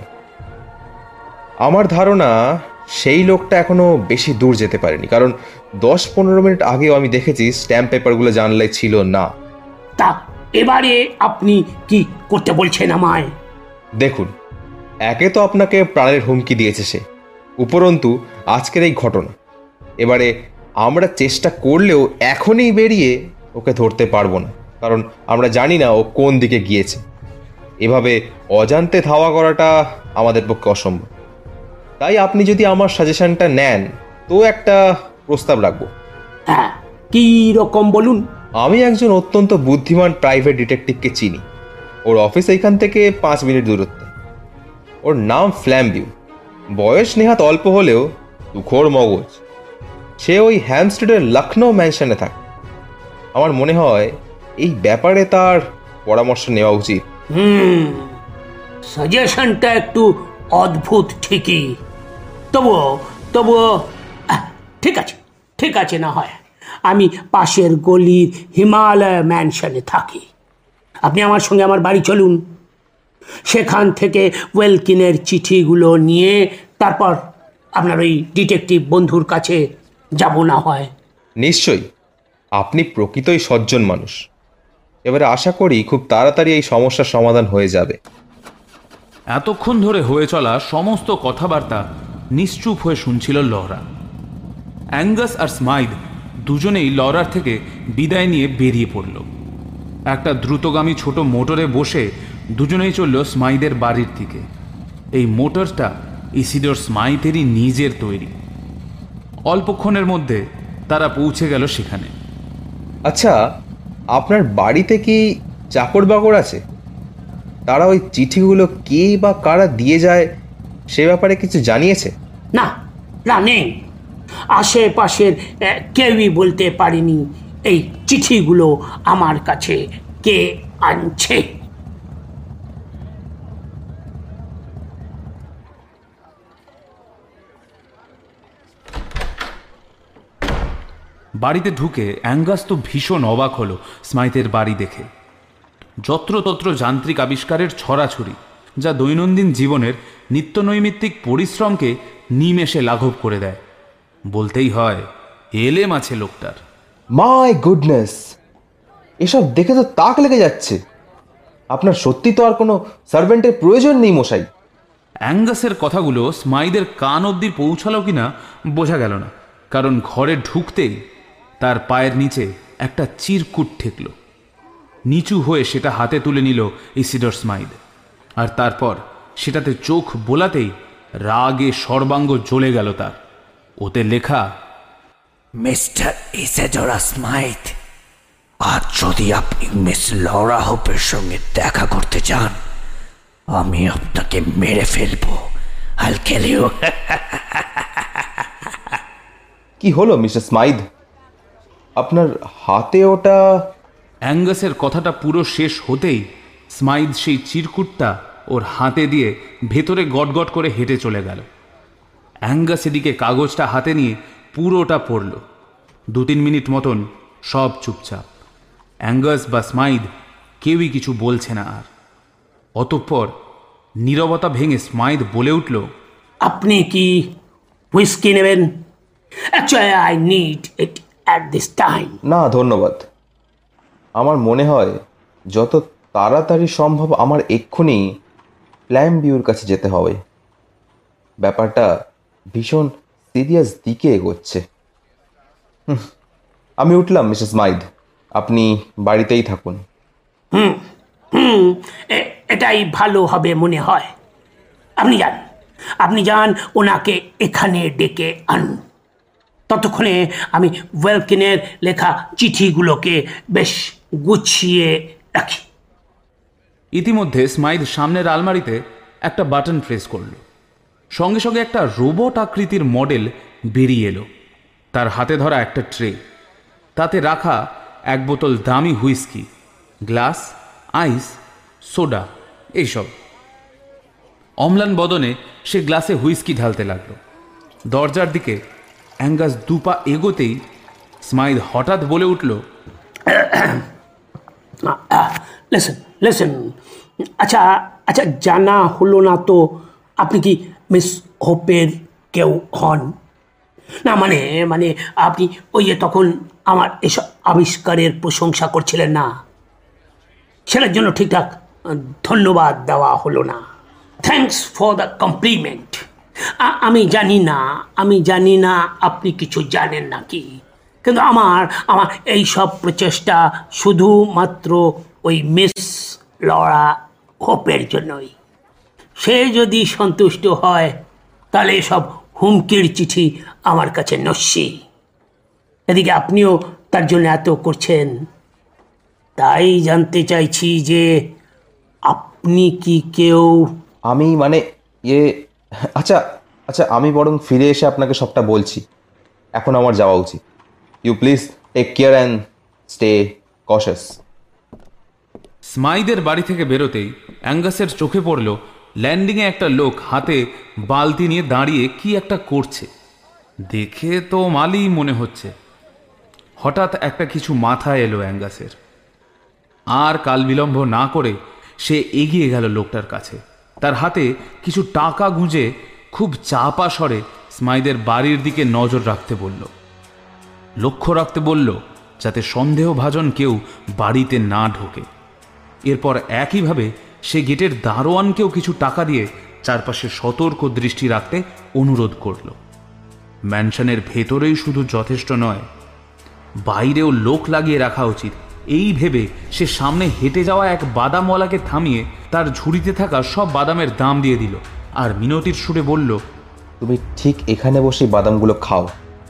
Speaker 5: আমার ধারণা সেই লোকটা এখনও বেশি দূর যেতে পারেনি কারণ দশ পনেরো মিনিট আগেও আমি দেখেছি স্ট্যাম্প পেপারগুলো জানলায় ছিল না।
Speaker 6: তা এবারে আপনি কি করতে বলছেন আমায়?
Speaker 5: দেখুন একে তো আপনাকে প্রাণের হুমকি দিয়েছে সে। উপরন্তু আজকের এই ঘটনা। এবারে আমরা চেষ্টা করলেও এখনই বেরিয়ে ওকে ধরতে পারব না। কারণ আমরা জানি না ও কোন দিকে গিয়েছে। এভাবে অজান্তে ধাওয়া করাটা আমাদের পক্ষে অসম্ভব। তাই আপনি যদি আমার সাজেশনটা নেন তো একটা প্রস্তাব রাখব।
Speaker 6: হ্যাঁ কি রকম বলুন?
Speaker 5: আমি একজন অত্যন্ত বুদ্ধিমান প্রাইভেট ডিটেকটিভকে চিনি। ওর অফিস এইখান থেকে পাঁচ মিনিট দূরত্বে। ওর নাম ফ্ল্যামভিউ বয়স নেহাত অল্প হলেও দুখোর মগজ। সে ওই হ্যামস্ট্রিটের লখনৌ ম্যানশনে থাকে। আমার মনে হয় এই ব্যাপারে তার পরামর্শ নেওয়া উচিত।
Speaker 6: হুম সাজেশনটা একটু অদ্ভুত ঠিকই। তবুও তবুও ঠিক আছে ঠিক আছে না হয়। আমি পাশের গলির হিমালয় ম্যানশনে থাকি। আপনি আমার সঙ্গে আমার বাড়ি চলুন। সেখান থেকে ওয়েলকিনের চিঠিগুলো নিয়ে তারপর আপনার ওই ডিটেকটিভ বন্ধুর কাছে যাব না হয়।
Speaker 5: নিশ্চয়ই আপনি প্রকৃতই সজ্জন মানুষ। এবারে আশা করি খুব তাড়াতাড়ি এই সমস্যার সমাধান হয়ে যাবে।
Speaker 2: এতক্ষণ ধরে হয়ে চলা সমস্ত কথাবার্তা নিশ্চুপ হয়ে শুনছিল লহরা। অ্যাঙ্গাস আর স্মাইদ দুজনেই লরার থেকে বিদায় নিয়ে বেরিয়ে পড়ল। একটা দ্রুতগামী ছোট মোটরে বসে দুজনেই চলল স্মাইদের বাড়ির দিকে। এই মোটরটা ইসিডোর স্মাইতেরই নিজের তৈরি। অল্পক্ষণের মধ্যে তারা পৌঁছে গেল সেখানে।
Speaker 5: আচ্ছা আপনার বাড়িতে কি চাকর বাকর আছে? তারা ওই চিঠিগুলো কে বা কারা দিয়ে যায় সে ব্যাপারে কিছু জানিয়েছে?
Speaker 6: না না নেই। আশেপাশের কেউই বলতে পারিনি এই চিঠিগুলো আমার কাছে কে আনছে?
Speaker 2: বাড়িতে ঢুকে অ্যাঙ্গাস তো ভীষণ অবাক হলো স্মাইথের বাড়ি দেখে। যত্রতত্র যান্ত্রিক আবিষ্কারের ছড়াছড়ি যা দৈনন্দিন জীবনের নিত্যনৈমিত্তিক পরিশ্রমকে নিমেষে লাঘব করে দেয়। বলতেই হয় এলেম আছে লোকটার।
Speaker 5: মাই গুডনেস এসব দেখে তো তাক লেগে যাচ্ছে। আপনার সত্যি তো আর কোনো সার্ভেন্টের প্রয়োজন নেই মশাই।
Speaker 2: অ্যাঙ্গাসের কথাগুলো স্মাইদের কান অবধি পৌঁছালো কিনা বোঝা গেল না কারণ ঘরে ঢুকতেই তার পায়ের নিচে একটা চিরকুট ঠেকল। নিচু হয়ে সেটা হাতে তুলে নিল ইসিডর স্মাইদ আর তারপর সেটাতে চোখ বোলাতেই রাগে সর্বাঙ্গ জ্বলে গেল তার। ওতে লেখা
Speaker 4: মিস্টার ইসেডোরা স্মাইথ আর যদি আপনি মিস লরা হোপের সঙ্গে দেখা করতে চান আমি আপনাকে মেরে ফেলব। আল
Speaker 5: কি হলো মিস্টার স্মাইদ আপনার হাতে ওটা
Speaker 2: অ্যাঙ্গাসের কথাটা পুরো শেষ হতেই স্মাইদ সেই চিরকুটটা ওর হাতে দিয়ে ভেতরে গটগট করে হেঁটে চলে গেল। অ্যাঙ্গাস এদিকে কাগজটা হাতে নিয়ে পুরোটা পড়ল। দু তিন মিনিট মতন সব চুপচাপ। অ্যাঙ্গাস বা স্মাইদ কেউই কিছু বলছে না আর। অতঃপর নীরবতা ভেঙে স্মাইদ বলে উঠল
Speaker 6: আপনি কি হুইস্কি নেবেন? Actually I need it at this time
Speaker 5: না ধন্যবাদ। আমার মনে হয় যত তাড়াতাড়ি সম্ভব আমার এক্ষুনি প্ল্যান বিউর কাছে যেতে হবে। ব্যাপারটা ভীষণ সিরিয়াস দিকে এগোচ্ছে। আমি উঠলাম মিসেস মাইদ। আপনি বাড়িতেই থাকুন।
Speaker 6: হুম এটাই ভালো হবে মনে হয়। আপনি যান আপনি যান ওনাকে এখানে ডেকে আনুন। ততক্ষণে আমি ওয়েলকিনের লেখা চিঠিগুলোকে বেশ গুছিয়ে রাখি।
Speaker 2: ইতিমধ্যে স্মাইল সামনের আলমারিতে একটা বাটন প্রেস করল। সঙ্গে সঙ্গে একটা রোবট আকৃতির মডেল বেরিয়ে এলো। তার হাতে ধরা একটা ট্রে। তাতে রাখা এক বোতল দামি হুইস্কি, গ্লাস, আইস, সোডা, এইসব। অম্লান বদনে সে গ্লাসে হুইস্কি ঢালতে লাগল। দরজার দিকে অ্যাঙ্গাস দুপা এগোতেই স্মাইল হঠাৎ বলে উঠল
Speaker 6: লেসেন লেসেন আচ্ছা আচ্ছা জানা হলো না তো আপনি কি মিস হোপের কেউ হন? না মানে মানে আপনি ওই যে তখন আমার এসব আবিষ্কারের প্রশংসা করছিলেন না। সেটার জন্য ঠিকঠাক ধন্যবাদ দেওয়া হলো না। থ্যাঙ্কস ফর দ্য কমপ্লিমেন্ট আমি জানি না, আমি জানি না, আপনি কিছু জানেন নাকি? কিন্তু আমার আমার এই সব প্রচেষ্টা শুধুমাত্র ওই মিস লড়া হোপের জন্যই। সে যদি সন্তুষ্ট হয়, তাহলে সব হুমকির চিঠি আমার কাছে নস্যি। এদিকে আপনিও তার জন্য এত করছেন। তাই জানতে চাইছি যে, আপনি কি কেউ
Speaker 5: আমি মানে ইয়ে আচ্ছা আচ্ছা আমি বরং ফিরে এসে আপনাকে সবটা বলছি। এখন আমার যাওয়া উচিত। You please take care and stay cautious
Speaker 2: স্মাইদের বাড়ি থেকে বেরোতেই অ্যাঙ্গাসের চোখে পড়ল ল্যান্ডিংয়ে একটা লোক হাতে বালতি নিয়ে দাঁড়িয়ে কি একটা করছে। দেখে তো মালি মনে হচ্ছে। হঠাৎ একটা কিছু মাথায় এলো অ্যাঙ্গাসের। আর কাল বিলম্ব না করে সে এগিয়ে গেল লোকটার কাছে। তার হাতে কিছু টাকা গুঁজে খুব চাপা স্বরে স্মাইদের বাড়ির দিকে নজর রাখতে বলল। লক্ষ্য রাখতে বলল যাতে সন্দেহভাজন কেউ বাড়িতে না ঢোকে। এরপর একইভাবে সে গেটের দারোয়ানকেও কিছু টাকা দিয়ে চারপাশে সতর্ক দৃষ্টি রাখতে অনুরোধ করল। ম্যানশনের ভেতরেই শুধু যথেষ্ট নয়, বাইরেও লোক লাগিয়ে রাখা উচিত। এই ভেবে সে সামনে হেঁটে যাওয়া এক বাদামওয়ালাকে থামিয়ে তার ঝুড়িতে থাকা সব বাদামের দাম দিয়ে দিল। আর মিনতির সুরে বলল
Speaker 5: তুমি ঠিক এখানে বসে বাদামগুলো খাও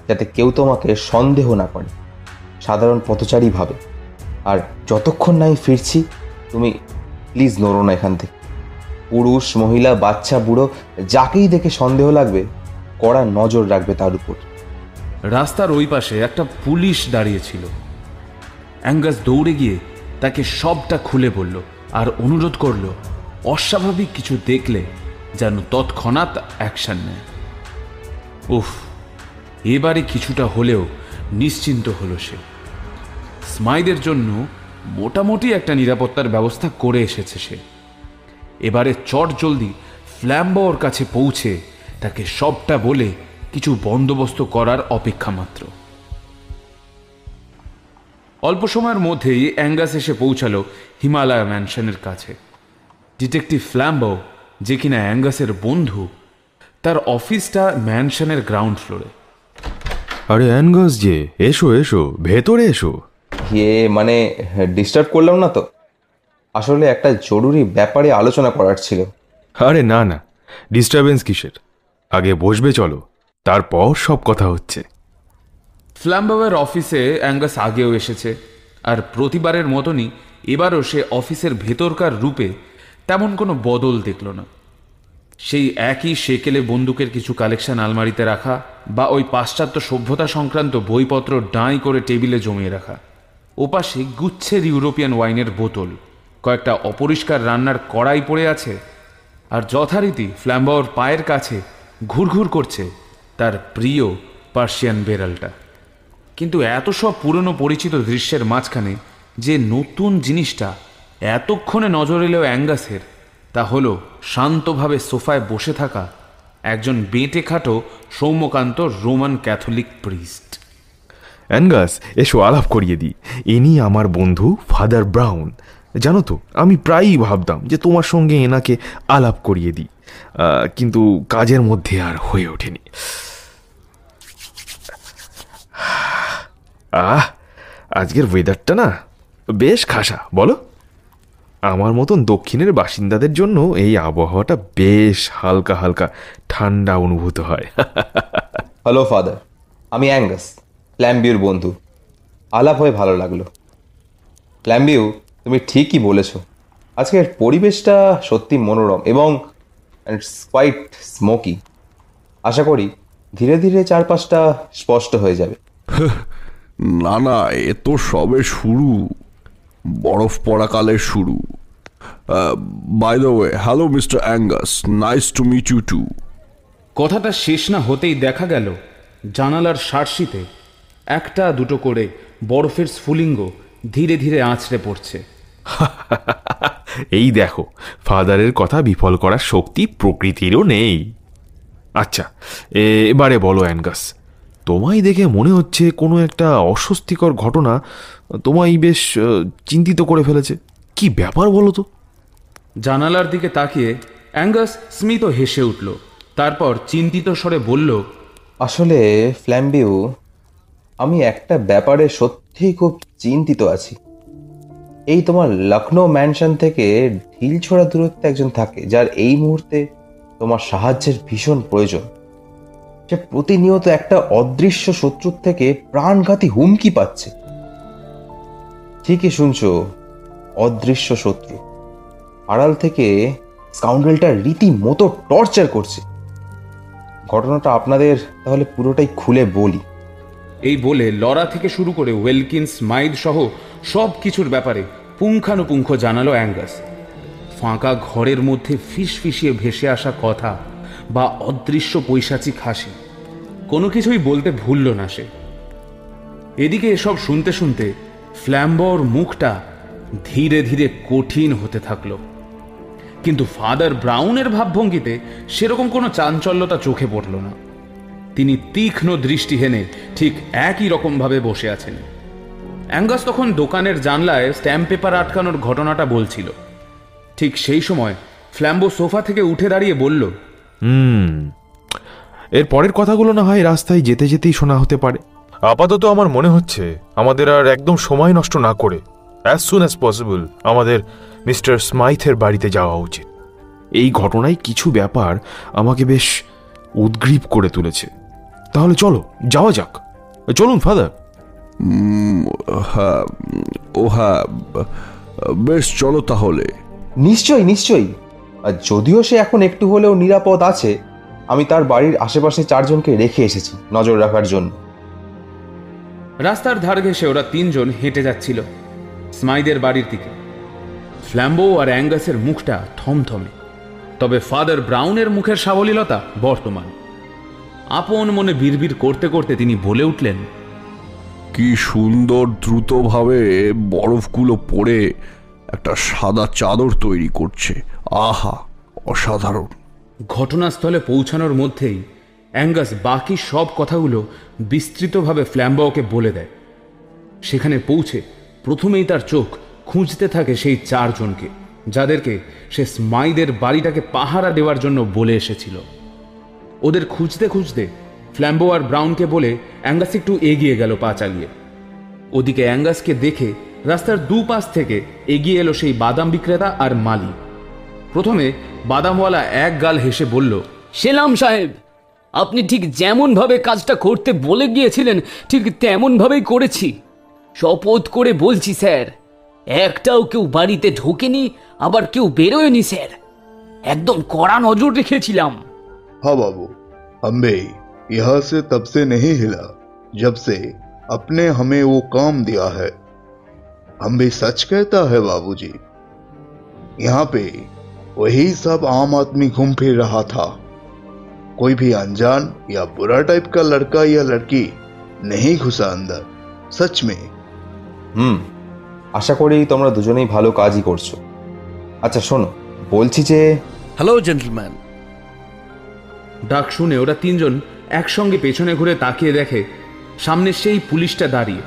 Speaker 5: যাতে কেউ তোমাকে সন্দেহ না করে। সাধারণ পথচারী ভাবে। আর যতক্ষণ না আমি ফিরছি তুমি প্লিজ নড়ো না এখান থেকে। পুরুষ মহিলা বাচ্চা বুড়ো যাকেই দেখে সন্দেহ লাগবে কড়া নজর রাখবে তার উপর।
Speaker 2: রাস্তার ওই পাশে একটা পুলিশ দাঁড়িয়েছিল অ্যাঙ্গাস দৌড়ে গিয়ে তাকে সবটা খুলে বলল আর অনুরোধ করল, অস্বাভাবিক কিছু দেখলে যেন তৎক্ষণাৎ অ্যাকশন নেয়। উফ, এবারে কিছুটা হলেও নিশ্চিন্ত হলো সে। স্মাইদের জন্য মোটামুটি একটা নিরাপত্তার ব্যবস্থা করে এসেছে সে। এবারে চট জলদি ফ্ল্যাম্বো ওর কাছে পৌঁছে তাকে সবটা বলে কিছু বন্দোবস্ত করার অপেক্ষা মাত্র। অল্প সময়ের মধ্যেই অ্যাঙ্গাস এসে পৌঁছালো হিমালয় ম্যানশনের কাছে। ডিটেকটিভ ফ্ল্যাম্বো যে কিনা অ্যাঙ্গাসের বন্ধু তার অফিসটা ম্যানশনের গ্রাউন্ড ফ্লোরে।
Speaker 7: আরে অ্যানগাস যে এসো এসো ভেতরে এসো।
Speaker 5: ইয়ে মানে ডিস্টার্ব করলাম না তো? আসলে একটা জরুরি ব্যাপারে আলোচনা করার ছিল।
Speaker 7: আরে না না ডিস্টারবেন্স কিসের? আগে বসবে চলো তারপর সব কথা হচ্ছে।
Speaker 2: ফ্ল্যাম্বাওয়ের অফিসে অ্যাঙ্গাস আগেও এসেছে, আর প্রতিবারের মতনই এবারও সে অফিসের ভেতরকার রূপে তেমন কোনো বদল দেখল না। সেই একই সেকেলে বন্দুকের কিছু কালেকশন আলমারিতে রাখা বা ওই পাশ্চাত্য সভ্যতা সংক্রান্ত বইপত্র ডাঁই করে টেবিলে জমিয়ে রাখা। ওপাশে গুচ্ছের ইউরোপিয়ান ওয়াইনের বোতল, কয়েকটা অপরিষ্কার রান্নার কড়াই পড়ে আছে, আর যথারীতি ফ্ল্যাম্বাওর পায়ের কাছে ঘুরঘুর করছে তার প্রিয় পার্সিয়ান বেড়ালটা। কিন্তু এত সব পুরনো পরিচিত দৃশ্যের মাঝখানে যে নতুন জিনিসটা এতক্ষণে নজর এলেও অ্যাঙ্গাসের, তা হলো শান্তভাবে সোফায় বসে থাকা একজন বেঁটে খাটো সৌম্যকান্ত রোমান ক্যাথলিক প্রিস্ট।
Speaker 7: অ্যাঙ্গাস, এসো আলাপ করিয়ে দিই। ইনি আমার বন্ধু ফাদার ব্রাউন। জানো তো, আমি প্রায়ই ভাবতাম যে তোমার সঙ্গে এনাকে আলাপ করিয়ে দিই। কিন্তু কাজের মধ্যে আর হয়ে ওঠেনি। আহ আজকের ওয়েদারটা না বেশ খাসা বলো। আমার মতন দক্ষিণের বাসিন্দাদের জন্য এই আবহাওয়াটা বেশ হালকা হালকা ঠান্ডা অনুভূত হয়। *laughs*
Speaker 5: হ্যালো ফাদার আমি অ্যাঙ্গাস প্ল্যাম্বিউর বন্ধু। আলাপ হয়ে ভালো লাগল। প্ল্যাম্বিউ তুমি ঠিকই বলেছ। আজকের পরিবেশটা সত্যি মনোরম এবং ইটস কোয়াইট স্মোকি আশা করি ধীরে ধীরে চারপাশটা স্পষ্ট হয়ে যাবে। *laughs*
Speaker 8: না না এ তো সবে শুরু। বরফ পড়াকালের শুরু। By the way hello mister Angus nice to meet you too
Speaker 2: কথাটা শেষ না হতেই দেখা গেল জানালার সার্সিতে একটা দুটো করে বরফের স্ফুলিঙ্গ ধীরে ধীরে আছড়ে পড়ছে। *laughs*
Speaker 7: এই দেখো ফাদারের কথা বিফল করার শক্তি প্রকৃতিরও নেই। আচ্ছা এ- এবারে বলো অ্যানগাস তোমায় দেখে মনে হচ্ছে কোনো একটা অস্বস্তিকর ঘটনা তোমায় বেশ চিন্তিত করে ফেলেছে। কি ব্যাপার বলো তো?
Speaker 2: জানালার দিকে তাকিয়ে অ্যাঙ্গাস স্মিত হেসে উঠল। তারপর চিন্তিত স্বরে বলল
Speaker 5: আসলে ফ্ল্যাম্বিউ আমি একটা ব্যাপারে সত্যিই খুব চিন্তিত আছি। এই তোমার লখনৌ ম্যানশন থেকে ঢিল ছোড়া দূরত্বে একজন থাকে যার এই মুহূর্তে তোমার সাহায্যের ভীষণ প্রয়োজন। সে প্রতিনিয়ত একটা অদৃশ্য শত্রুর থেকে প্রাণঘাতী হুমকি পাচ্ছে। ঠিকই শুনছো, অদৃশ্য শত্রু। আড়াল থেকে স্কাউন্ডেলটা রীতিমতো টর্চার করছে। ঘটনাটা আপনাদের তাহলে পুরোটাই খুলে বলি।
Speaker 2: এই বলে লরা থেকে শুরু করে ওয়েলকিন্স মাইদ সহ সব কিছুর ব্যাপারে পুঙ্খানুপুঙ্খ জানালো অ্যাঙ্গাস। ফাঁকা ঘরের মধ্যে ফিস ফিসিয়ে ভেসে আসা কথা বা অদৃশ্য পৈশাচিক হাসি, কোনো কিছুই বলতে ভুলল না সে। এদিকে এসব শুনতে শুনতে ফ্ল্যাম্বর মুখটা ধীরে ধীরে কঠিন হতে থাকল। কিন্তু ফাদার ব্রাউনের ভাবভঙ্গিতে সেরকম কোনো চাঞ্চল্যতা চোখে পড়ল না। তিনি তীক্ষ্ণ দৃষ্টি হেনে ঠিক একই রকমভাবে বসে আছেন। অ্যাঙ্গাস তখন দোকানের জানলায় স্ট্যাম্প পেপার আটকানোর ঘটনাটা বলছিল। ঠিক সেই সময় ফ্ল্যাম্বো সোফা থেকে উঠে দাঁড়িয়ে বলল
Speaker 7: হুম। এর পরের কথাগুলো না হয় রাস্তায় যেতে যেতেই শোনা হতে পারে। আপাতত আমার মনে হচ্ছে আমাদের আর একদম সময় নষ্ট না করে অ্যাজ সুন অ্যাজ পসিবল আমাদের মিস্টার স্মাইথের বাড়িতে যাওয়া উচিত। এই ঘটনায় কিছু ব্যাপার আমাকে বেশ উদ্গ্রীব করে তুলেছে। তাহলে চলো যাওয়া যাক। চলুন ফাদার।
Speaker 8: হ্যাঁ ও হ্যাঁ বেশ চলো তাহলে।
Speaker 5: নিশ্চয়ই নিশ্চয়ই। আর যদিও সে এখন একটু হলেও নিরাপদ আছে আমি তার বাড়ির আশেপাশে চারজনকে রেখে এসেছি নজর রাখার জন্য।
Speaker 2: রাস্তার ধার ঘেসে ওরা তিনজন হেঁটে যাচ্ছিল স্মাইদের বাড়ির দিকে। ফ্ল্যাম্বো আর অ্যাঙ্গাসের মুখটা থমথমে। তবে ফাদার ব্রাউনের মুখের সাবলীলতা বর্তমান। আপন মনে বিড়বিড় করতে করতে তিনি বলে উঠলেন
Speaker 8: কি সুন্দর দ্রুতভাবে বরফগুলো পড়ে একটা সাদা চাদর তৈরি করছে। আহা, অসাধারণ।
Speaker 2: ঘটনাস্থলে পৌঁছানোর মধ্যেই অ্যাঙ্গাস বাকি সব কথাগুলো বিস্তৃতভাবে ফ্ল্যাম্বাওকে বলে দেয়। সেখানে পৌঁছে প্রথমেই তার চোখ খুঁজতে থাকে সেই চারজনকে, যাদেরকে সে স্মাইদের বাড়িটাকে পাহারা দেওয়ার জন্য বলে এসেছিল। ওদের খুঁজতে খুঁজতে ফ্ল্যাম্বো আর ব্রাউনকে বলে অ্যাঙ্গাস একটু এগিয়ে গেল পা চালিয়ে। ওদিকে অ্যাঙ্গাসকে দেখে রাস্তার দুপাশ থেকে এগিয়ে এলো সেই বাদাম বিক্রেতা আর মালি প্রথমে বাদামওয়ালা এক গাল হেসে বলল
Speaker 9: সেলাম সাহেব আপনি ঠিক যেমনভাবে কাজটা করতে বলে গিয়েছিলেন ঠিক তেমনভাবেই করেছি শপথ করে বলছি স্যার একটাও কেউ বাড়িতে ঢোকেনি আবার কেউ বেরোয়নি স্যার একদম কড়া নজর রেখেছিলাম
Speaker 10: हाँ बाबू हम भी यहाँ से तब से नहीं हिला जब से अपने हमें वो काम दिया है हम भी सच कहता है बाबूजी यहाँ पे वही सब आम आदमी घूम फिर रहा था कोई भी अनजान या बुरा टाइप का लड़का या लड़की नहीं घुसा अंदर सच में
Speaker 5: হুম আশা করি তোমরা দুজনেই ভালো কাজই করছো আচ্ছা শোনো বলছি যে
Speaker 1: হ্যালো জেন্টলম্যান
Speaker 2: ডাক শুনে ওরা তিনজন একসঙ্গে পেছনে ঘুরে তাকিয়ে দেখে সামনে সেই পুলিশটা দাঁড়িয়ে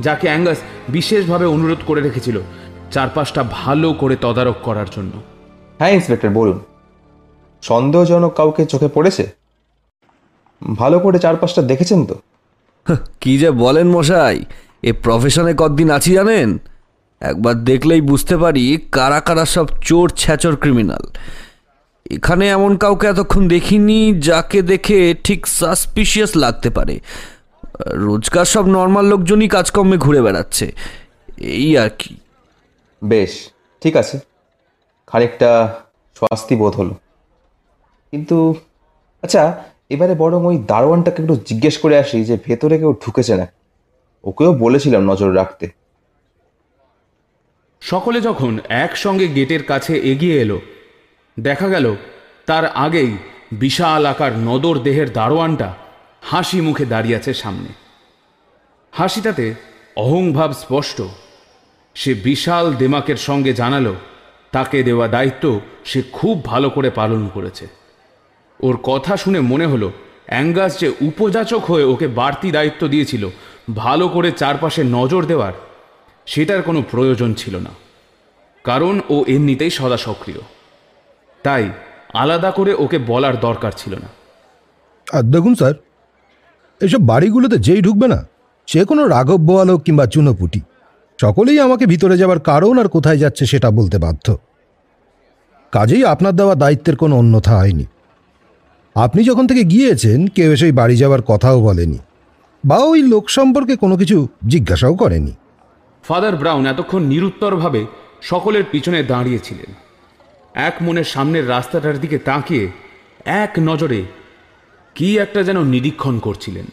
Speaker 2: যাকে অ্যাঙ্গাস বিশেষভাবে অনুরোধ করে রেখেছিল চারপাশটা ভালো করে তদারক করার জন্য
Speaker 5: হ্যাঁ ইন্সপেক্টর বলুন। সন্দেহজনক কাউকে চোখে পড়েছে? ভালো করে চারপাশটা দেখেছেন তো?
Speaker 1: কি যে বলেন মশাই এ প্রফেশনে কতদিন আছি জানেন? একবার দেখলেই বুঝতে পারি কারা কারা সব চোর ছ্যাচর ক্রিমিনাল এখানে এমন কাউকে এতক্ষণ দেখিনি যাকে দেখে ঠিক সাসপিশিয়াস লাগতে পারে। রোজকার সব নর্মাল লোকজনই কাজকর্মে ঘুরে বেড়াচ্ছে। এই আর কি।
Speaker 5: বেশ ঠিক আছে। খানিকটা স্বাস্তি বোধ হলো। কিন্তু আচ্ছা এবারে বরং ওই দারোয়ানটাকে একটু জিজ্ঞেস করে আসি যে ভেতরে কেউ ঢুকেছে না ওকেও বলেছিলাম নজর রাখতে।
Speaker 2: সকলে যখন একসঙ্গে গেটের কাছে এগিয়ে এলো, দেখা গেল তার আগেই বিশাল আকার নদর দেহের দারোয়ানটা হাসি মুখে দাঁড়িয়ে আছে সামনে। হাসিটাতে অহংভাব স্পষ্ট। সে বিশাল দেমাকের সঙ্গে জানালো তাকে দেওয়া দায়িত্ব সে খুব ভালো করে পালন করেছে। ওর কথা শুনে মনে হলো, অ্যাঙ্গাস যে উপযাচক হয়ে ওকে বাড়তি দায়িত্ব দিয়েছিল, ভালো করে চারপাশে নজর দেওয়ার সেটার কোনো প্রয়োজন ছিল না। কারণ ও এমনিতেই সদা সক্রিয়। তাই আলাদা করে ওকে বলার দরকার ছিল না।
Speaker 11: আর দেখুন স্যার, এসব বাড়িগুলোতে যেই ঢুকবে না, সে কোনো রাঘব বোয়ালক কিংবা চুনোপুটি। সকলেই আমাকে ভিতরে যাবার কারণ আর কোথায় যাচ্ছে সেটা বলতে বাধ্য। কাজেই আপনার দেওয়া দায়িত্বের কোনো অন্যথা হয়নি। আপনি যখন থেকে গিয়েছেন, কেউ এসে বাড়ি যাওয়ার কথাও বলেনি, বা ওই লোক সম্পর্কে কোনো কিছু জিজ্ঞাসাও করেনি।
Speaker 2: ফাদার ব্রাউন এতক্ষণ নিরুত্তরভাবে সকলের পিছনে দাঁড়িয়েছিলেন। এক মনের সামনের রাস্তাটার দিকে তাকিয়ে এক নজরে কি একটা যেন নিরীক্ষণ করছিলেন।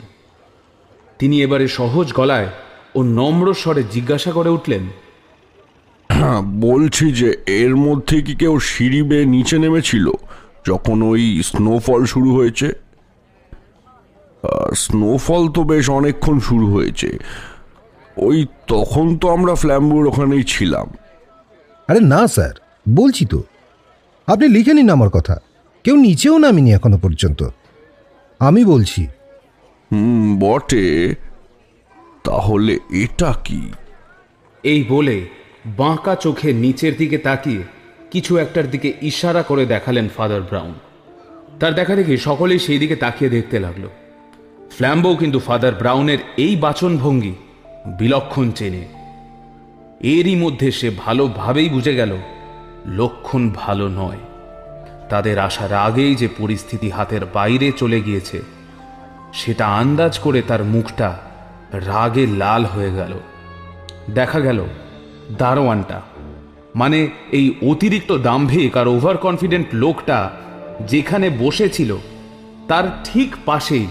Speaker 2: তিনি এবারে সহজ গলায় ও নম্র স্বরে জিজ্ঞাসা করে উঠলেন
Speaker 8: বলছি যে এর মধ্যে কি কেউ সিঁড়ি বেয়ে নিচে নেমেছিল যখন ওই স্নোফল শুরু হয়েছে? স্নোফল তো বেশ অনেকক্ষণ শুরু হয়েছে। ওই তখন তো আমরা ফ্ল্যাম্বুর ওখানেই ছিলাম।
Speaker 11: আরে না স্যার বলছি তো। আপনি লিখে নিন আমার কথা। কেউ নিচেও নামিনি এখনও পর্যন্ত। আমি বলছি।
Speaker 8: হুম বটে। তাহলে এটা কি?
Speaker 2: এই বলে বাঁকা চোখে নিচের দিকে তাকিয়ে কিছু একটার দিকে ইশারা করে দেখালেন ফাদার ব্রাউন। তার দেখা দেখি সকলেই সেই দিকে তাকিয়ে দেখতে লাগল। ফ্ল্যাম্বো কিন্তু ফাদার ব্রাউনের এই বাচনভঙ্গি বিলক্ষণ চেনে। এরই মধ্যে সে ভালোভাবেই বুঝে গেল, লক্ষণ ভালো নয়। তাদের আসার আগেই যে পরিস্থিতি হাতের বাইরে চলে গিয়েছে, সেটা আন্দাজ করে তার মুখটা রাগে লাল হয়ে গেল। দেখা গেল দারোয়ানটা। মানে এই অতিরিক্ত দাম্ভিক আর ওভার কনফিডেন্ট লোকটা যেখানে বসেছিল তার ঠিক পাশেই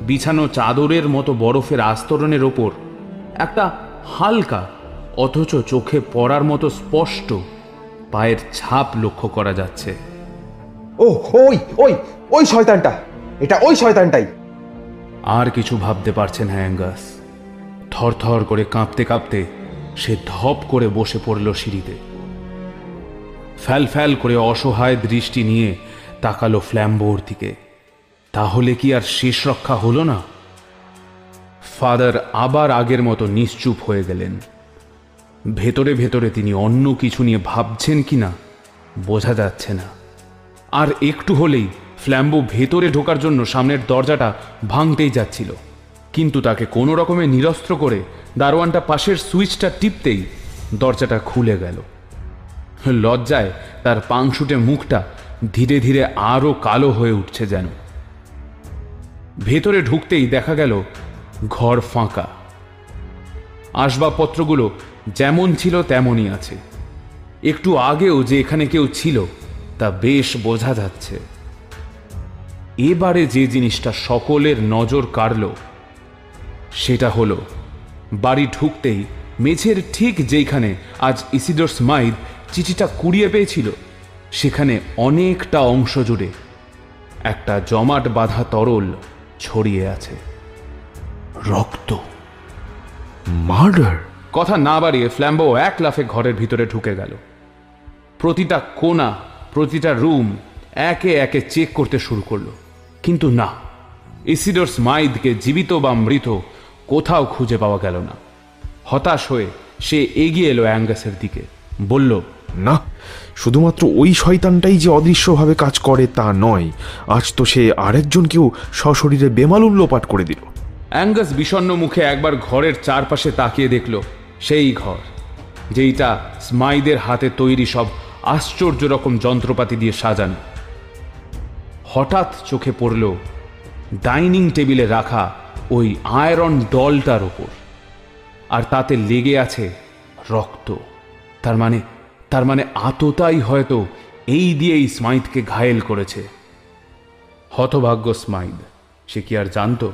Speaker 2: বিছানো চাদরের মতো বরফের আস্তরণের ওপর একটা হালকা অথচ চোখে পড়ার মতো স্পষ্ট পায়ের ছাপ লক্ষ্য করা যাচ্ছে।
Speaker 5: ও ওই ওই ওই শয়তানটা। এটা ওই শয়তানটাই।
Speaker 2: আর কিছু ভাবতে পারছেন না অ্যাঙ্গাস। থরথর করে কাঁপতে কাঁপতে সে ধপ করে বসে পড়ল সিঁড়িতে। ফ্যাল ফ্যাল করে অসহায় দৃষ্টি নিয়ে তাকালো ফ্ল্যাম্বোর দিকে। তাহলে কি আর শেষ রক্ষা হলো না? ফাদার আবার আগের মতো নিশ্চুপ হয়ে গেলেন। ভেতরে ভেতরে তিনি অন্য কিছু নিয়ে ভাবছেন কিনা বোঝা যাচ্ছে না। আর একটু হলেই ফ্ল্যাম্বো ভেতরে ঢোকার জন্য সামনের দরজাটা ভাঙতেই যাচ্ছিল। কিন্তু তাকে কোনো রকমে নিরস্ত্র করে দারোয়ানটা পাশের সুইচটা টিপতেই দরজাটা খুলে গেল। লজ্জায় তার পাংশুটে মুখটা ধীরে ধীরে আরও কালো হয়ে উঠছে যেন। ভেতরে ঢুকতেই দেখা গেল ঘর ফাঁকা। আসবাবপত্রগুলো যেমন ছিল তেমনই আছে। একটু আগেও যে এখানে কেউ ছিল, তা বেশ বোঝা যাচ্ছে। এবারে যে জিনিসটা সকলের নজর কাড়ল সেটা হলো বাড়ি ঢুকতেই মেঝের ঠিক যেইখানে আজ ইসিডোর স্মাইদ চিঠিটা কুড়িয়ে পেয়েছিল সেখানে অনেকটা অংশ জুড়ে একটা জমাট বাঁধা তরল ছড়িয়ে আছে। রক্ত।
Speaker 7: মার্ডার।
Speaker 2: কথা না বাড়িয়ে ফ্ল্যাম্বো এক লাফে ঘরের ভিতরে ঢুকে গেল। প্রতিটা কোণা প্রতিটা রুম একে একে চেক করতে শুরু করল। কিন্তু না ইসিডোর স্মাইদকে জীবিত বা মৃত কোথাও খুঁজে পাওয়া গেল না। হতাশ হয়ে সে এগিয়ে এলো অ্যাঙ্গাসের দিকে। বলল
Speaker 7: না শুধুমাত্র ওই শয়তানটাই যে অদৃশ্যভাবে কাজ করে তা নয়। আজ তো সে আরেকজনকেও সশরীরে বেমালুন লোপাট করে দিল।
Speaker 2: অ্যাঙ্গাস বিষণ্ণ মুখে একবার ঘরের চারপাশে তাকিয়ে দেখল সেই ঘর যেইটা স্মাইদের হাতে তৈরি সব আশ্চর্য রকম যন্ত্রপাতি দিয়ে সাজানো। হঠাৎ চোখে পড়ল ডাইনিং টেবিলে রাখা ওই আয়রন ডলটার ওপর। আর তাতে লেগে আছে রক্ত। তার মানে তার মানে আততাই হয়তো এই দিয়েই স্মাইথকে ঘায়েল করেছে। হতভাগ্য স্মাইল সে কি আর জানতো?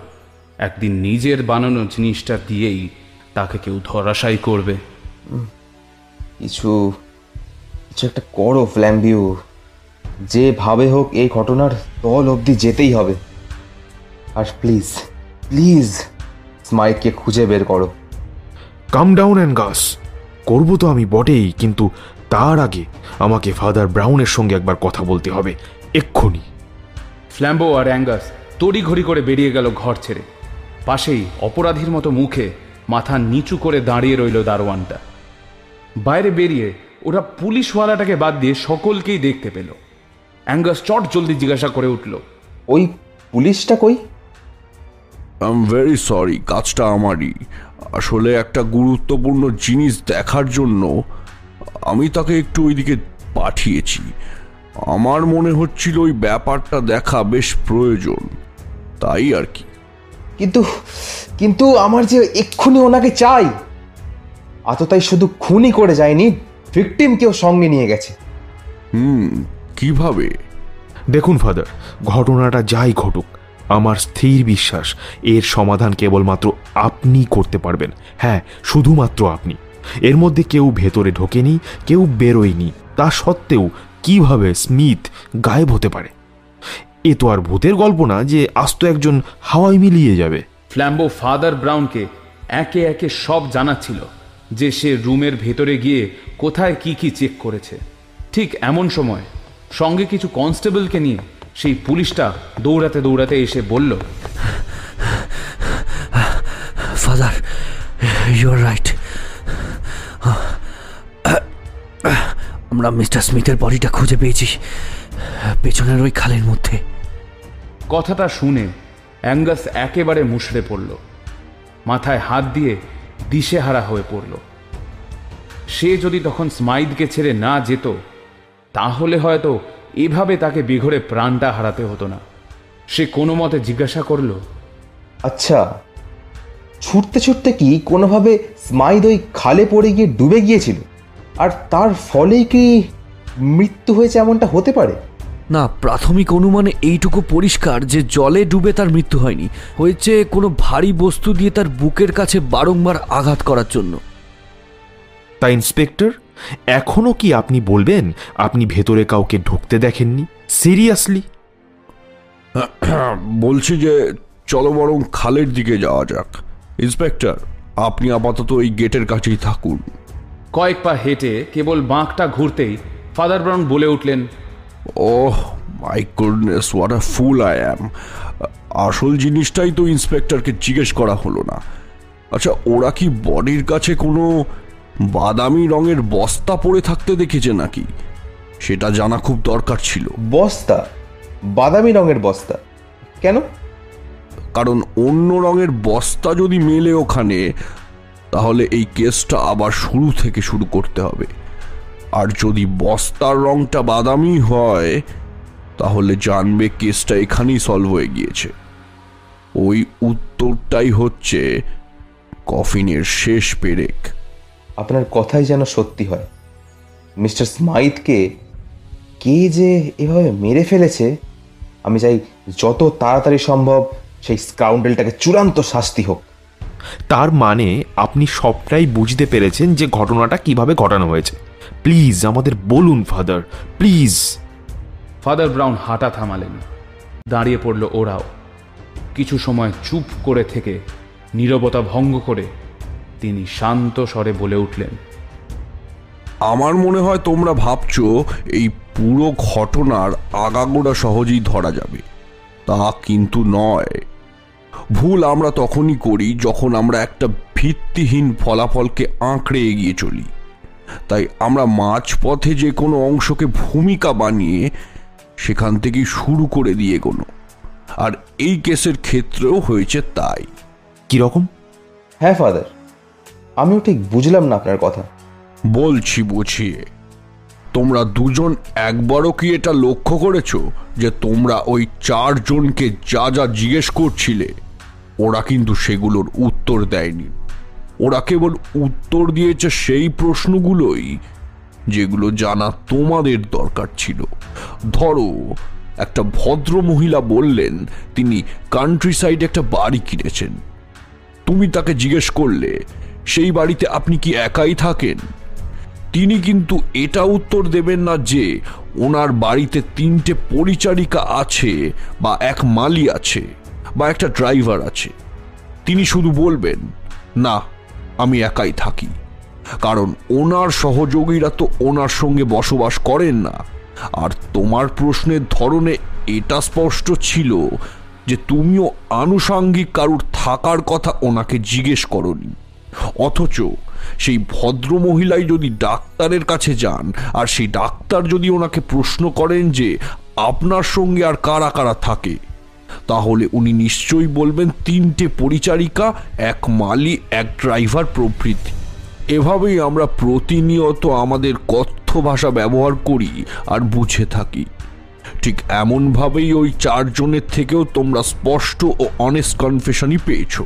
Speaker 2: একদিন নিজের বানানো জিনিসটা দিয়েই তাকে কেউ ধরাশাই করবে।
Speaker 5: কিছু কিছু একটা করো, ফ্ল্যাম্বিউ। যেভাবে হোক এই ঘটনার দল অবধি যেতেই হবে। আর প্লিজ। প্লিজ স্মাইককে খুঁজে বের করো।
Speaker 7: কাম ডাউন অ্যান্ড গাস করব তো আমি বটেই কিন্তু তার আগে আমাকে ফাদার ব্রাউনের সঙ্গে একবার কথা বলতে হবে এক্ষুনি।
Speaker 2: ফ্ল্যাম্বো আর অ্যাঙ্গাস তড়িঘড়ি করে বেরিয়ে গেল ঘর ছেড়ে। পাশেই অপরাধীর মতো মুখে মাথা নিচু করে দাঁড়িয়ে রইল দারোয়ানটা। বাইরে বেরিয়ে ওরা পুলিশওয়ালাটাকে বাদ দিয়ে সকলকেই দেখতে পেল। অ্যাঙ্গাস চট জলদি জিজ্ঞাসা করে উঠল
Speaker 5: ওই পুলিশটা কই?
Speaker 8: আই এম ভেরি সরি কাজটা আমারই। আসলে একটা গুরুত্বপূর্ণ জিনিস দেখার জন্য আমি তাকে একটু ওইদিকে পাঠিয়েছি। আমার মনে হচ্ছিল ওই ব্যাপারটা দেখা বেশ প্রয়োজন। তাই আর কি।
Speaker 5: কিন্তু কিন্তু আমার যে এক্ষুনি ওনাকে চাই আততাই শুধু খুনই করে যায়নি ভিকটিমকেও সঙ্গে নিয়ে গেছে।
Speaker 8: হুম কীভাবে?
Speaker 7: দেখুন ফাদার ঘটনাটা যাই ঘটুক আমার স্থির বিশ্বাস, এর সমাধান কেবলমাত্র আপনি করতে পারবেন। হ্যাঁ শুধুমাত্র আপনি। এর মধ্যে কেউ ভেতরে ঢোকেনি, কেউ বেরোয়নি। তা সত্ত্বেও কীভাবে স্মিথ গায়েব হতে পারে? এ তো আর ভূতের গল্প না যে আস্ত একজন হাওয়ায় মিলিয়ে যাবে।
Speaker 2: ফ্ল্যাম্বো ফাদার ব্রাউনকে একে একে সব জানাচ্ছিল যে সে রুমের ভেতরে গিয়ে কোথায় কি কি চেক করেছে। ঠিক এমন সময় সঙ্গে কিছু কনস্টেবলকে নিয়ে সেই পুলিশটা দৌড়াতে দৌড়াতে এসে বলল
Speaker 4: ফাদার ইউ রাইট আমরা মিস্টার স্মিথের বডিটা খুঁজে পেয়েছি পেছনের ওই খালের মধ্যে।
Speaker 2: কথাটা শুনে অ্যাঙ্গাস একেবারে মুষড়ে পড়ল মাথায় হাত দিয়ে দিশেহারা হয়ে পড়ল। সে যদি তখন স্মাইদকে ছেড়ে না যেত তাহলে হয়তো এভাবে তাকে বিঘরে প্রাণটা হারাতে হতো না। সে কোনো মতে জিজ্ঞাসা করল
Speaker 5: আচ্ছা ছুটতে ছুটতে কি কোনোভাবে স্মাইদ ওই খালে পড়ে গিয়ে ডুবে গিয়েছিল? আর তার ফলেই কি মৃত্যু হয়েছে এমনটা হতে পারে?
Speaker 1: না প্রাথমিক অনুমানে এইটুকু পরিষ্কার যে জলে ডুবে তার মৃত্যু হয়নি। হয়েছে কোনো ভারী বস্তু দিয়ে তার বুকের কাছে বারংবার আঘাত করার জন্য।
Speaker 7: তা ইন্সপেক্টর এখনও কি আপনি বলবেন আপনি ভেতরে কাউকে ঢুকতে দেখেননি? সিরিয়াসলি *clears throat*
Speaker 8: বলছি যে চলো বরং খালের দিকে যাওয়া যাক। ইন্সপেক্টর আপনি আপাতত এই গেটের কাছেই থাকুন।
Speaker 2: কয়েক পা হেঁটে কেবল বাঁকটা ঘুরতেই ফাদার ব্রাউন বলে উঠলেন
Speaker 8: ওহ my goodness what a fool I am আসল জিনিসটাই তো ইন্সপেক্টরকে জিজ্ঞেস করা হলো না। আচ্ছা ওরা কি বডির কাছে কোনো বাদামি রঙের বস্তা পড়ে থাকতে দেখেছে নাকি? সেটা জানা খুব দরকার ছিল।
Speaker 5: বস্তা? বাদামি রঙের বস্তা? কেন?
Speaker 8: কারণ অন্য রঙের বস্তা যদি মেলে ওখানে তাহলে এই কেসটা আবার শুরু থেকে শুরু করতে হবে। আর যদি বস্তার রংটা বাদামি হয় তাহলে জানবে কেসটা এখানেই সলভ হয়ে গিয়েছে। ওই উত্তরটাই হচ্ছে কফিনের শেষ পেরেক।
Speaker 5: আপনার কথাই যেন সত্যি হয়। মিস্টার স্মাইথকে কে যে এভাবে মেরে ফেলেছে আমি চাই যত তাড়াতাড়ি সম্ভব সেই স্কাউন্ডেলটাকে চূড়ান্ত শাস্তি হোক।
Speaker 7: তার মানে আপনি সবটাই বুঝতে পেরেছেন যে ঘটনাটা কীভাবে ঘটানো হয়েছে। প্লিজ আমাদের বলুন ফাদার প্লিজ।
Speaker 2: ফাদার ব্রাউন হাঁটা থামালেন। দাঁড়িয়ে পড়ল ওরাও। কিছু সময় চুপ করে থেকে নীরবতা ভঙ্গ করে তিনি শান্ত স্বরে বলে উঠলেন
Speaker 8: আমার মনে হয় তোমরা ভাবছ এই পুরো ঘটনার আগাগোড়া সহজেই ধরা যাবে। তা কিন্তু নয়। ভুল আমরা তখনই করি যখন আমরা একটা ভিত্তিহীন ফলাফলকে আঁকড়ে এগিয়ে চলি। তাই আমরা মাঝপথে যে কোনো অংশকে ভূমিকা বানিয়ে সেখান থেকেই শুরু করে দিয়ে কোনো আর এই কেসের ক্ষেত্রেও হয়েছে তাই।
Speaker 7: কীরকম?
Speaker 5: হ্যাঁ ফাদার। আমিও ঠিক বুঝলাম না আপনার কথা।
Speaker 8: বলছি বুঝিয়ে তোমরা দুজন একবারও কি এটা লক্ষ্য করেছ যে তোমরা ওই চারজনকে যা যা জিজ্ঞেস করছিলে, ওরা কিন্তু সেগুলোর উত্তর দেয়নি। ওরা কেবল উত্তর দিয়েছে সেই প্রশ্নগুলোই যেগুলো জানা তোমাদের দরকার ছিল। ধরো, একটা ভদ্র মহিলা বললেন, তিনি কান্ট্রি সাইডে একটা বাড়ি কিনেছেন। তুমি তাকে জিজ্ঞেস করলে সেই বাড়িতে আপনি কি একাই থাকেন? তিনি কিন্তু এটা উত্তর দেবেন না যে ওনার বাড়িতে তিনটে পরিচারিকা আছে বা এক মালি আছে বা একটা ড্রাইভার আছে। তিনি শুধু বলবেন, না, আমি একাই থাকি। কারণ ওনার সহযোগীরা তো ওনার সঙ্গে বসবাস করেন না। আর তোমার প্রশ্নের ধরনে এটা স্পষ্ট ছিল যে তুমিও আনুষাঙ্গিক কারুর থাকার কথা ওনাকে জিজ্ঞেস করনি। অথচ সেই ভদ্র মহিলাই যদি ডাক্তারের কাছে যান, আর সেই ডাক্তার যদি ওনাকে প্রশ্ন করেন যে আপনার সঙ্গে আর কারা কারা থাকে, তাহলে উনি নিশ্চয়ই বলবেন তিনটে পরিচারিকা, এক মালি এক ড্রাইভার প্রভৃতি। এভাবেই আমরা প্রতিনিয়ত আমাদের কথ্য ভাষা ব্যবহার করি আর বুঝে থাকি। ঠিক এমনভাবেই ওই চারজনের থেকেও তোমরা স্পষ্ট ও অনেস্ট কনফেশনই পেয়েছ।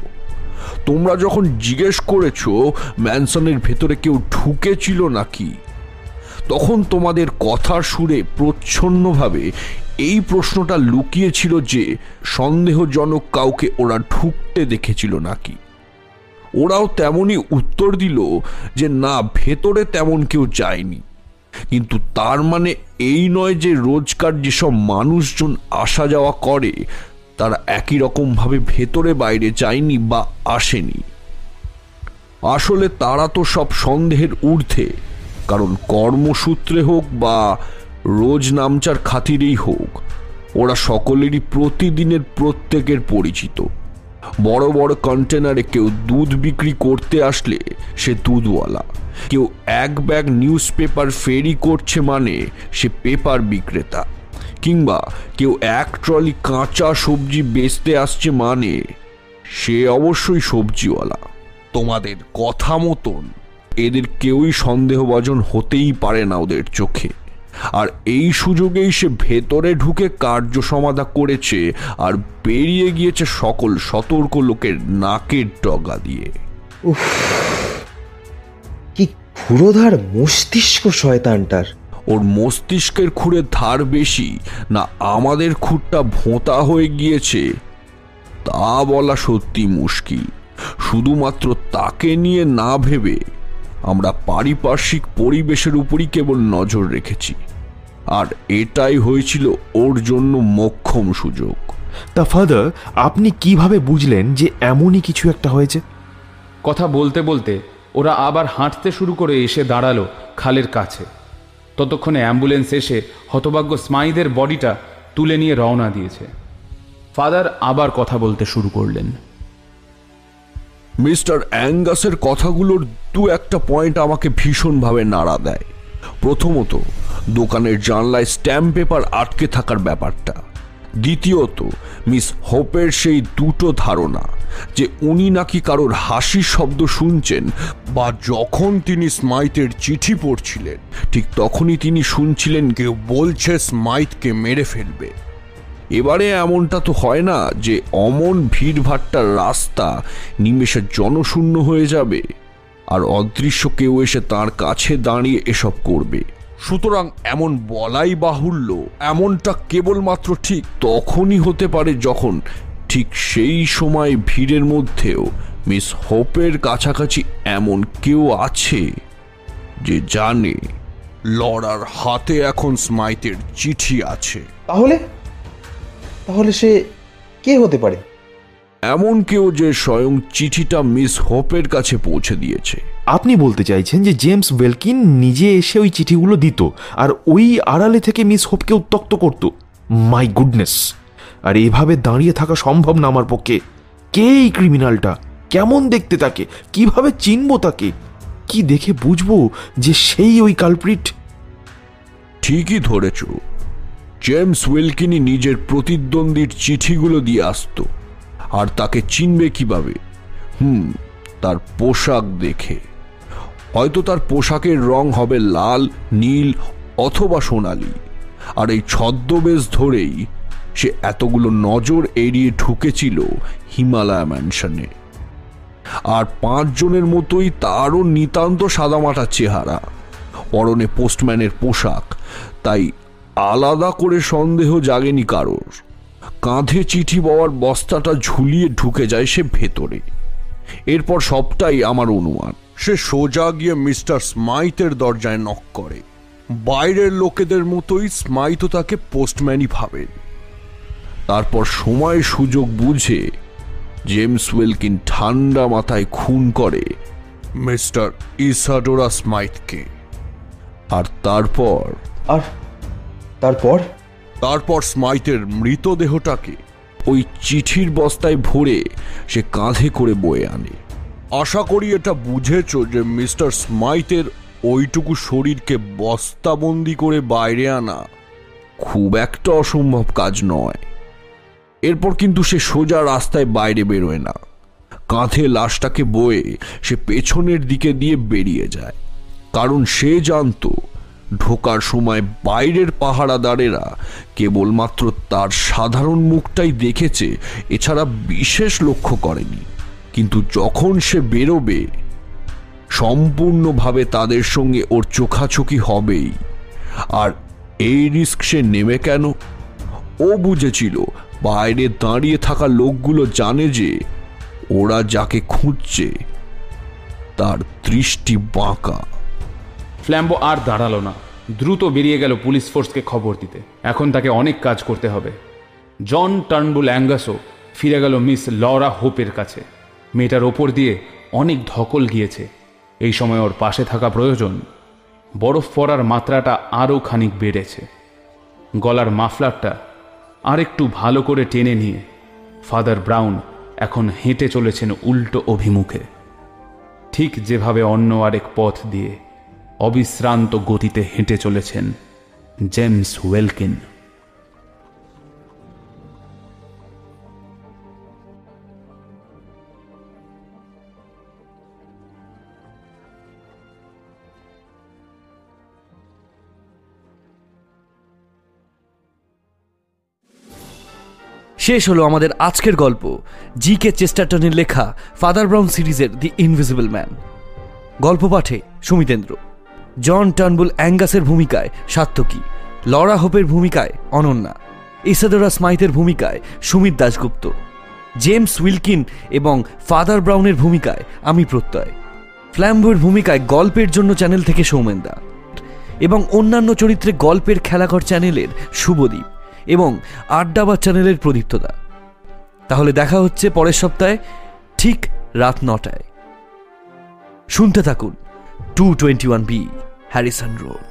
Speaker 8: তোমরা যখন জিজ্ঞেস করেছ, ম্যানসনের ভেতরে কেউ ঢুকেছিল নাকি? তখন তোমাদের কথার সুরে প্রচ্ছন্নভাবে এই প্রশ্নটা লুকিয়েছিল যে, সন্দেহজনক কাউকে ওরা ঢুকতে দেখেছিল নাকি? ওরাও তেমনই উত্তর দিল যে, না, ভেতরে তেমন কেউ যায়নি। কিন্তু তার মানে এই নয় যে, রোজকার যেসব মানুষজন আসা যাওয়া করে তারা একই রকমভাবে ভেতরে বাইরে যায়নি বা আসেনি। আসলে তারা তো সব সন্দেহের ঊর্ধ্বে, কারণ কর্মসূত্রে হোক বা রোজ নামচার খাতিরেই হোক, ওরা সকলেরই প্রতিদিনের প্রত্যেকের পরিচিত। বড় বড় কন্টেনারে কেউ দুধ বিক্রি করতে আসলে সে দুধওয়ালা। কেউ এক ব্যাগ নিউজ পেপার ফেরি করছে মানে সে পেপার বিক্রেতা। কিংবা কেউ এক ট্রলি কাঁচা সবজি বেচতে আসছে মানে? সে অবশ্যই সবজিওয়ালা। তোমাদের কথা মতন। এদের কেউই সন্দেহভাজন হতেই পারে না ওদের চোখে। আর এই সুযোগেই সে ভেতরে ঢুকে কার্য সমাধা করেছে আর বেরিয়ে গিয়েছে সকল সতর্ক লোকের নাকের ডগা দিয়ে।
Speaker 5: উফ, কি ক্ষুরোধার মস্তিষ্ক শয়তানটার।
Speaker 8: ওর মস্তিষ্কের খুঁড়ে ধার বেশি না আমাদের খুঁটটা ভোঁতা হয়ে গিয়েছে। তা বলা সত্যি মুশকিল। শুধুমাত্র তাকে নিয়ে না ভেবে আমরা পারিপার্শ্বিক পরিবেশের উপরই কেবল নজর রেখেছি। আর এটাই হয়েছিল ওর জন্য মক্ষম সুযোগ।
Speaker 7: তা ফাদার আপনি কীভাবে বুঝলেন যে এমনই কিছু একটা হয়েছে?
Speaker 2: কথা বলতে বলতে ওরা আবার হাঁটতে শুরু করে এসে দাঁড়াল খালের কাছে। ততক্ষণে অ্যাম্বুলেন্স এসে হতভাগ্য স্মাইদের বডিটা তুলে নিয়ে রওনা দিয়েছে। ফাদার আবার কথা বলতে শুরু করলেন।
Speaker 8: মিস্টার অ্যাঙ্গাসের কথাগুলোর দু একটা পয়েন্ট আমাকে ভীষণভাবে নাড়া দেয়। প্রথমত, দোকানের জানলায় স্ট্যাম্প পেপার আটকে থাকার ব্যাপারটা। দ্বিতীয়ত, মিস হোপের সেই দুটো ধারণা, যে উনি নাকি কারোর হাসির শব্দ শুনছেন বা যখন তিনি স্মাইথের চিঠি পড়ছিলেন, ঠিক তখনই তিনি শুনছিলেন কেউ বলছে স্মাইথকে মেরে ফেলবে। এবারে এমনটা তো হয় না যে অমন ভিড়ভাট্টার রাস্তা নিমেষে জনশূন্য হয়ে যাবে, আর অদৃশ্য কেউ এসে তার কাছে দাঁড়িয়ে এসব করবে। সুতরাং এমন বলাই বাহুল্য, এমনটা কেবলমাত্র ঠিক তখনই হতে পারে যখন ঠিক সেই সময় ভিড়ের মধ্যেও মিস হোপের কাছাকাছি এমন কেউ আছে যে জানে লড়ার হাতে এখন স্মাইতের চিঠি আছে।
Speaker 5: তাহলে? তাহলে সে কে হতে পারে?
Speaker 8: এমন কেউ যে স্বয়ং চিঠিটা মিস হোপের কাছে পৌঁছে দিয়েছে।
Speaker 7: আপনি বলতে চাইছেন যে জেমস ওয়েলকিন নিজে এসে ওই চিঠিগুলো দিত আর ওই আড়ালে থেকে মিস হোপকে উত্তক্ত করত। My goodness. আর এভাবে দাঁড়িয়ে থাকা সম্ভব না আমার পক্ষে। কে এই ক্রিমিনালটা? কেমন দেখতে তাকে? কীভাবে চিনবো তাকে? কি দেখে বুঝব যে সেই ওই কালপ্রিট?
Speaker 8: ঠিকই ধরেছ। জেমস উইলকিনি নিজের প্রতিদ্বন্দ্বীর চিঠিগুলো দিয়ে আসতো। আর তাকে চিনবে কীভাবে? হুম, তার পোশাক দেখে। হয়তো তার পোশাকের রং হবে লাল, নীল অথবা সোনালি। আর এই ছদ্মবেশ ধরেই সে এতগুলো নজর এড়িয়ে ঢুকেছিল হিমালয় ম্যানশনে। আর পাঁচজনের মতোই তারও নিতান্ত সাদামাটা চেহারা। পরনে পোস্টম্যানের পোশাক, তাই আলাদা করে সন্দেহ জাগেনি কারোর। কাঁধে চিঠি পাওয়ার বস্তাটা ঝুলিয়ে ঢুকে যায় সে ভেতরে। এরপর সবটাই আমার অনুমান। সে সোজা গিয়ে মিস্টার স্মাইথের দরজায় নক করে। বাইরের লোকেদের মতোই স্মাইথও তাকে পোস্টম্যানই ভাবেন তারপর সময় সুযোগ বুঝে জেমস ওয়েলকিন ঠান্ডা মাথায় খুন করে মিস্টার ইসাডোরা স্মাইথকে। আর তারপর?
Speaker 5: আর তারপর?
Speaker 8: তারপর স্মাইথের মৃতদেহটাকে ওই চিঠির বস্তায় ভরে সে কাঁধে করে বয়ে আনে। আশা করি এটা বুঝেছ যে মিস্টার স্মাইথের ওইটুকু শরীরকে বস্তাবন্দি করে বাইরে আনা খুব একটা অসম্ভব কাজ নয়। এরপর কিন্তু সে সোজা রাস্তায় বাইরে বেরোয় না। কাঁধে লাশটাকে বয়ে সে পেছনের দিকে দিয়ে বেরিয়ে যায়। কারণ সে জানতো ঢোকার সময় বাইরের পাহারাদারেরা কেবলমাত্র তার সাধারণ মুখটাই দেখেছে, এছাড়া বিশেষ লক্ষ্য করেনি। কিন্তু যখন সে বেরোবে, সম্পূর্ণভাবে তাদের সঙ্গে ওর চোখাচোখি হবেই। আর এই রিস্ক সে নেমে কেন? ও বুঝেছিল, বাইরে দাঁড়িয়ে থাকা লোকগুলো জানে যে ওরা যাকে খুঁজছে, তার দৃষ্টি বাঁকা।
Speaker 2: ফ্ল্যাম্বো আর দাঁড়াল না। দ্রুত বেরিয়ে গেল পুলিশ ফোর্সকে খবর দিতে। এখন তাকে অনেক কাজ করতে হবে। জন টার্নবুল অ্যাঙ্গাসও ফিরে গেল মিস লরা হোপের কাছে। মেয়েটার ওপর দিয়ে অনেক ধকল গিয়েছে। এই সময় ওর পাশে থাকা প্রয়োজন। বরফ পড়ার মাত্রাটা আরও খানিক বেড়েছে। গলার মাফলারটা আরেকটু ভালো করে টেনে নিয়ে ফাদার ব্রাউন এখন হেঁটে চলেছেন উল্টো অভিমুখে। ঠিক যেভাবে অন্য আরেক পথ দিয়ে অবিশ্রান্ত গতিতে হেঁটে চলেছেন জেমস ওয়েলকিন।
Speaker 1: শেষ হলো আমাদের আজকের গল্প, জি কে চেস্টারটনের লেখা ফাদার ব্রাউন সিরিজের দি ইনভিজিবল ম্যান। গল্প পাঠে সুমিতেন্দ্র। জন টার্নবুল অ্যাঙ্গাসের ভূমিকায় সার্থকী, লরা হোপের ভূমিকায় অনন্যা, ইসাদোরা স্মাইথের ভূমিকায় সুমিত দাশগুপ্ত, জেমস উইলকিন এবং ফাদার ব্রাউনের ভূমিকায় আমি প্রত্যয়। ফ্ল্যাম্বোর ভূমিকায় গল্পের জন্য চ্যানেল থেকে সৌমেনদা এবং অন্যান্য চরিত্রে গল্পের খেলাঘর চ্যানেলের শুভদীপ এবং আড্ডাবাদ চ্যানেলের প্রদীপ্তদা তাহলে দেখা হচ্ছে পরের সপ্তাহে, ঠিক রাত নটায়। শুনতে থাকুন। Two twenty one B Harrison road